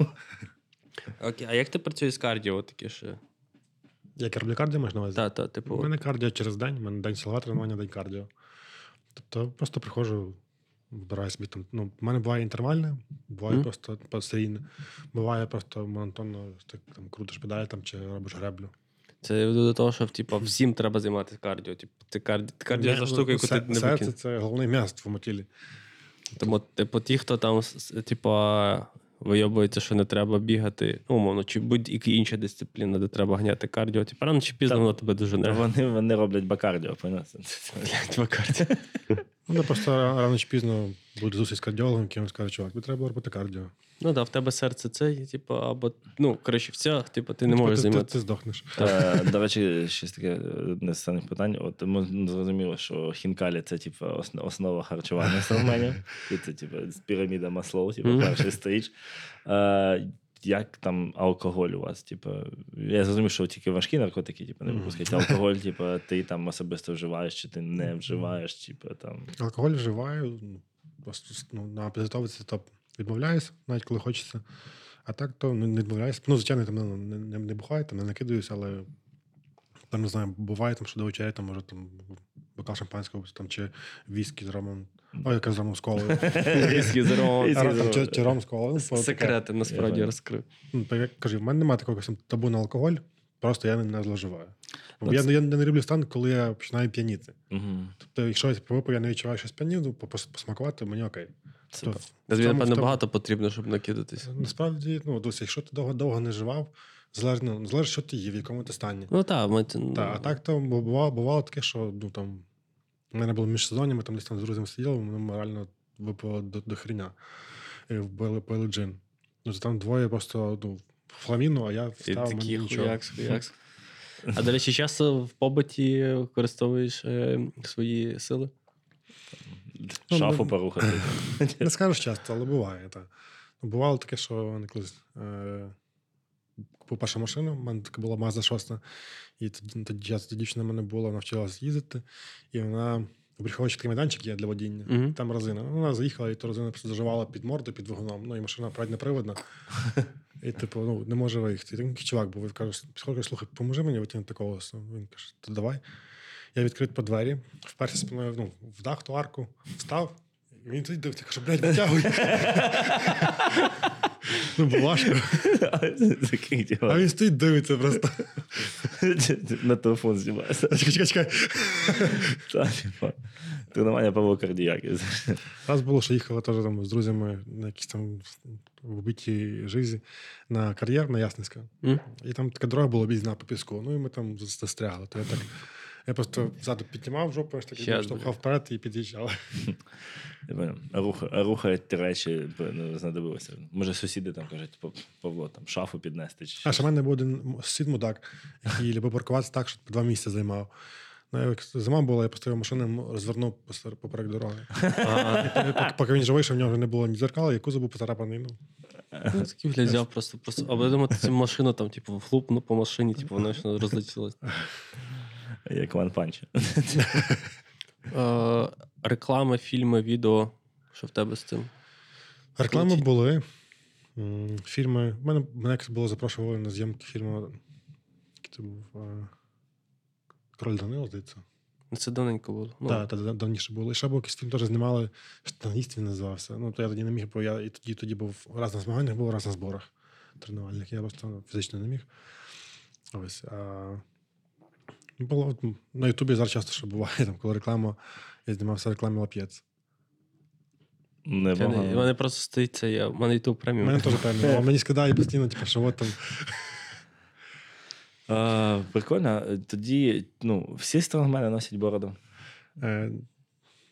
Окей, а як ти працюєш з кардіо таке ще? Як я роблю кардіо, можна на увазі? Та, та, У типу. мене кардіо через день, у мене день силова тренування, день кардіо. Тобто просто приходжу, вбираю собі там. Ну, в мене буває інтервальне, буває Мгм. просто постійне. Буває просто монотонно так, там, крутиш педалі там, чи робиш греблю. Це до того, що типу, всім треба займатися кардіо. Типу, ти карді... кардіо це М'я- штука, яку ти не Серце це головне м'ясо в твоєму тілі. Тому, типу, ті, хто там, типу, вийобується, що не треба бігати, ну, умовно, чи будь-яка інша дисципліна, де треба гняти кардіо, типу, рано чи пізно воно тебе дуже не Вони, вони роблять бакардіо, понятно? бакардіо Ну, просто рано чи пізно буде зустріч з кардіологом, який вам скаже, чувак, тобі треба робити кардіо. Ну так, в тебе серце це, типу, або, ну, коротше, все, типу, ти не Типу, можеш ти, ти, займатися. ти здохнеш. Е, До речі, щось таке е, одне з останніх питань. От ми зрозуміло, що хінкалі це типу, основа харчування стронгменів. І це типу, піраміда Маслоу, типу, перший стріч. Е, Як там алкоголь у вас? Типу, я зрозумів, що тільки важкі наркотики, типу, не випускають. Алкоголь, типу, ти там особисто вживаєш, чи ти не вживаєш, типу там. Алкоголь вживаю, ну, просто ну, на підготовці то відмовляюсь, навіть коли хочеться. А так то не, не відмовляюсь. Ну, звичайно, там ну, не, не, не бухаю, там не накидаюсь, але там не знаю, буває там, що до вечері, там може там бокал шампанського там, чи віскі з ромом. Ой, яка з ромом з колою. [laughs] Віскі з ромом. Чи, чи ром з колою. Секрети насправді розкрив. Ну, то я кажу, в мене немає такого табу на алкоголь, просто я не, не зловживаю. Ну, Я, я, не люблю стан, коли я починаю п'яніти. Мгм. Тобто, якщо я випив, я не відчуваю щось п'янів, ну, посмакувати, мені окей. Це Тобі, напевно, тому- багато потрібно, щоб накидатися. Насправді, ну, досі, якщо ти довго довго не живав, залежно, залежить, що ти їв, в якому ти стані. Ну так, ми... ну, Та, а так то бувало, бувало таке, що ну, там, у мене було міжсезоння, ми там десь там з друзями сиділи, ми реально випили до, до хріня. І вбили пили джин. Ну, там двоє просто ну, фламіну, а я встав, мені нічого. хуякс, хуякс. А до речі, часто в побуті використовуєш е, свої сили? Ну, Шафу ну, порухати. [laughs] Не скажеш часто, але буває. Та. Ну, Бувало таке, що вони колись е, купив першу машину, в мене така була Mazda 6, і тоді, тоді, дівчина в мене була, навчилась їздити, і вона у Бріховичі такий майданчик є для водіння, Мгм. там резина. Ну, Вона заїхала, і ту резину просто заживала під морду, під двигуном. Ну і машина приводна. [laughs] І, типу, ну, не може виїхати. І такий чувак був, він каже, психолог, слухай, поможи мені витягнути колесо. Він каже, то давай. Я відкрив по двері, вперся спиною ну, в дах ту арку, встав. І він тоді дивиться, каже, блядь, витягуй. Ну, бо важко. А він стоїть, дивиться просто. на телефон знімається. Чекай, чекай, чекай. Та, Тренування Павло Кардіяки. Раз було, що їхали теж там з друзями на якісь там вбиті житті на кар'єр на Ясницька. І там така дорога була об'їзна по піску. Ну і ми там застрягли. То я так. Я просто ззаду піднімав жопу, аж так Щас, штовхав вперед і під'їжджав. Рухають речі, ну, знадобилося. Може, сусіди там кажуть, «Пав- Павло, там шафу піднести. Чи А ще в мене був один сусід мудак, який любив паркуватися так, що два місяці займав. Ну, як зима була, я поставив машину, розвернув поперек дороги. Поки- він вже вийшов, в нього вже не було ні дзеркала, і кузов був поцарапаний. Ну, Ну, такий блядь, взяв просто, просто. А ви думаєте, цю машину там, типу, хлопну по машині, типу, вона ж розлетілась. Як Ван Панч. [laughs] Е, реклами, фільми, відео. Що в тебе з цим? Реклами були. Фільми. Мене, мене якось було запрошували на зйомки фільму. Це був? е, Король Данило, здається. Ну, Це давненько було. Ну, Так, та, давніше було. І ще був якийсь фільм теж знімали, штаніст він називався. Ну, то я тоді не міг, бо я і тоді, тоді був раз на змаганнях, був раз на зборах тренувальних. Я просто фізично не міг. Ось. А... Було, на Ютубі зараз часто що буває, там, коли реклама, я знімався рекламі Лап'єц. Я не, в Непогано. мене просто стоїть це, я, в мене YouTube У преміум. мене теж певно, а мені скидає постійно, типу, що от там. А, Прикольно. Тоді, ну, всі стронгмени носять бороду. Е,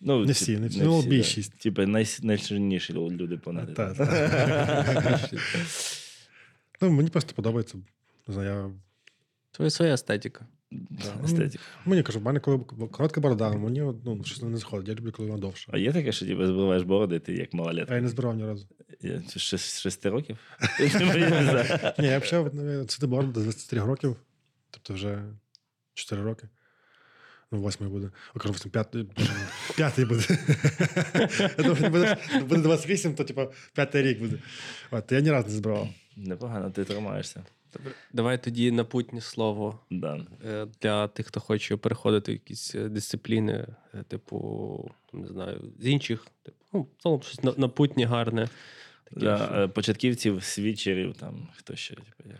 Ну, Не всі, не всі, ну, да. більшість. Типу, най, найсильніші люди планети. та, та. ну, мені просто подобається. Не знаю, я Твоя своя естетика. Да. Мені кажу, в мене коли коротка борода, мені ну, щось не заходить. Я люблю, коли вона довша. А є таке, що типу, збиваєш бороди, ти як А я не збирав ні разу. Це з шести років? [laughs] [laughs] Ні, я почав цити бороду з 23 років, тобто вже 4 роки. Ну, восьмий буде. О, кажу, восьмий, п'ятий, п'ятий буде, [laughs] буде 28, то типу п'ятий рік буде. От, я ні разу не збирав. Непогано, ти тримаєшся. Давай тоді напутнє слово Да. е, для тих, хто хоче переходити в якісь е, дисципліни, е, типу, не знаю, з інших, типу, ну, щось на- напутнє, гарне. Таке, Для що- початківців, свічерів, там хто ще. Типу, є.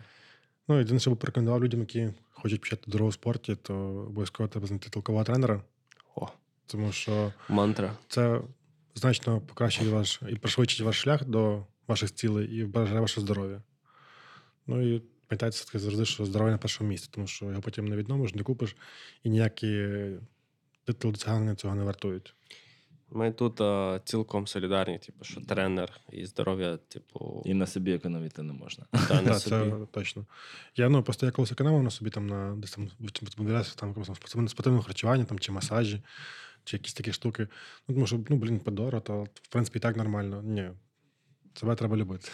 Ну, єдине, що би порекомендував людям, які хочуть почати дорогу в спорті, то обов'язково треба знайти толкового тренера, О, тому що мантра. це значно покращить ваш і пришвидшить ваш шлях до ваших цілей і вбереже ваше здоров'я. Ну і пам'ятайте все-таки завжди, що здоров'я на першому місці, тому що його потім не відновиш, не купиш, і ніякі титул досягнення цього не вартують. Ми тут а, цілком солідарні, типу, що тренер і здоров'я, типу, І на собі економити не можна. та на собі. це точно. Я ну, просто я колись економив на собі там на десь там там там спортивному- спортивному харчуванні там, чи масажі, чи якісь такі штуки. Ну, тому що, ну, блін, подорож, то в принципі і так нормально. Ні. Себе треба любити.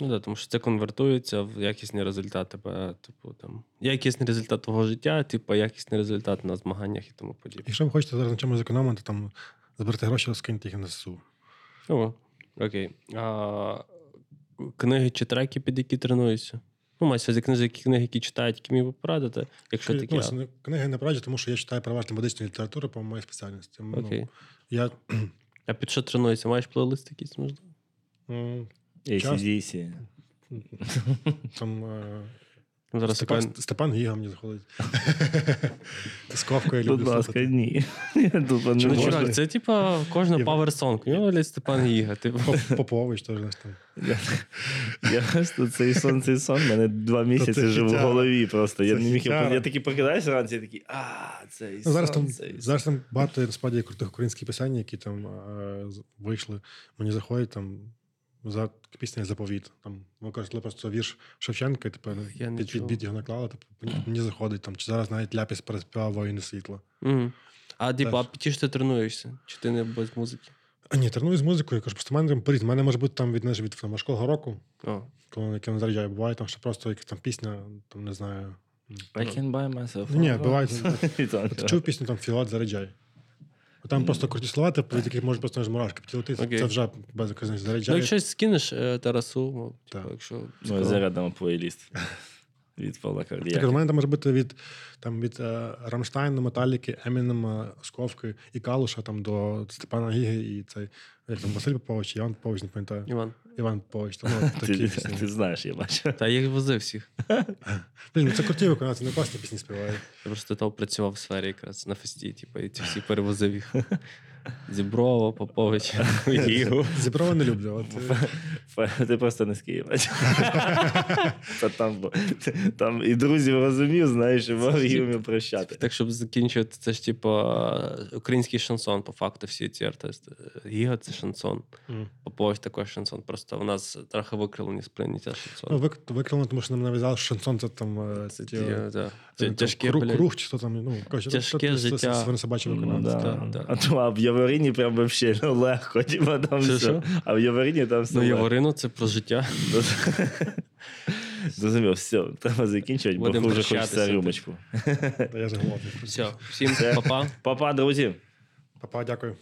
Ну да, тому що це конвертується в якісний результат тебе, типу, там, якісний результат твого життя, типу, якісний результат на змаганнях і тому подібне. Якщо ви хочете зараз на чомусь зекономити, там зберете гроші, скиньте їх на СУ. О, окей. А, книги чи треки, під які тренуєшся? Ну, мається за книги, книги, які читають, які мені ви порадите, якщо такі. ну, книги не пораджу, тому що я читаю переважно медичну літературу по моїй спеціальності. Ну, я А під що тренуєшся? Маєш плейлист якийсь, можливо? ACDC. там е, Ну, Зараз Степан, Степан... Степан Гіга мені заходить. З Ковкою я Будь ласка, ні. Тут не можна. чувак, це типа кожна павер сонг. У нього Степан Гіга. Типу. Попович теж знаєш там. Я, просто цей сон, цей сон, мене два місяці це жив в голові просто. Я не міг я такий прокидаюся вранці, я такий, а, цей Ну, зараз, там, зараз там багато насправді крутих українських пісень, які там е, вийшли. Мені заходять там за пісня заповіт. Там використали просто вірш Шевченка, і типу, Я не під, під чув. його наклали, типу, мені- мені заходить там. Чи зараз навіть ляпіс переспівав воїни світла. Угу. А типу, а Теж. ті ж ти тренуєшся? Чи ти не без музики? А ні, треную з музикою, я кажу, просто в мене там. У мене може бути там від, знаєш, від там, важкого року, О, коли яке не заряджає. Буває там ще просто якась там пісня, там не знаю. I can buy myself. Ну, ні, буває. [laughs] [laughs] Ти чув пісню там Філат заряджай. Там просто круті слова, типу, від яких може просто мурашки підтілити. Окей. Це вже без якось заряджає. Ну, якщо скинеш е, Тарасу, ну, типу, Так. якщо Ми зарядимо плейліст. [laughs] від Павла Так, у мене там може бути від, там, від е, Рамштайну, Металіки, Емінема, Сковки і Калуша там, до Степана Гіги і цей, як там, Василь Попович, Іван Попович, не пам'ятаю. Іван. Іван Попович. Там, ну, [laughs] такі Ти, пісні. ти знаєш, я бачу. Та я їх возив всіх. [laughs] Блін, ну це круті виконавці, не класні пісні співають. Я просто там працював в сфері якраз на фесті, типу, і ці всі перевозив їх. Зіброва, Попович, Гігу. Зіброва не люблю. От, е, Ти просто не з Києва. [laughs] Там, там і друзів розумів, знаєш, і вмів прощати. Так, щоб закінчувати, це ж типу український шансон, по факту, всі ці артисти. Гіга це шансон. Попович також шансон. Просто у нас трохи викривлені сприйняття Ну, шансону. вик, виконано, тому що нам нав'язали, що шансон це там е, Це ті, ті, е, там, Тяжке, круг, чи що там, ну, Тяжке це- це- це- життя. Це свинособачі Ну, виконавці. Яворині прям вообще ну, [laughs] легко, типа там Що, все. що? А в Яворині там все. Ну. Яворину це про життя. [laughs] Зрозумів, все, треба закінчувати, бо вже хочеться рюмочку. Та я ж голодний. Все, всім па-па. Папа, друзі. Папа, дякую.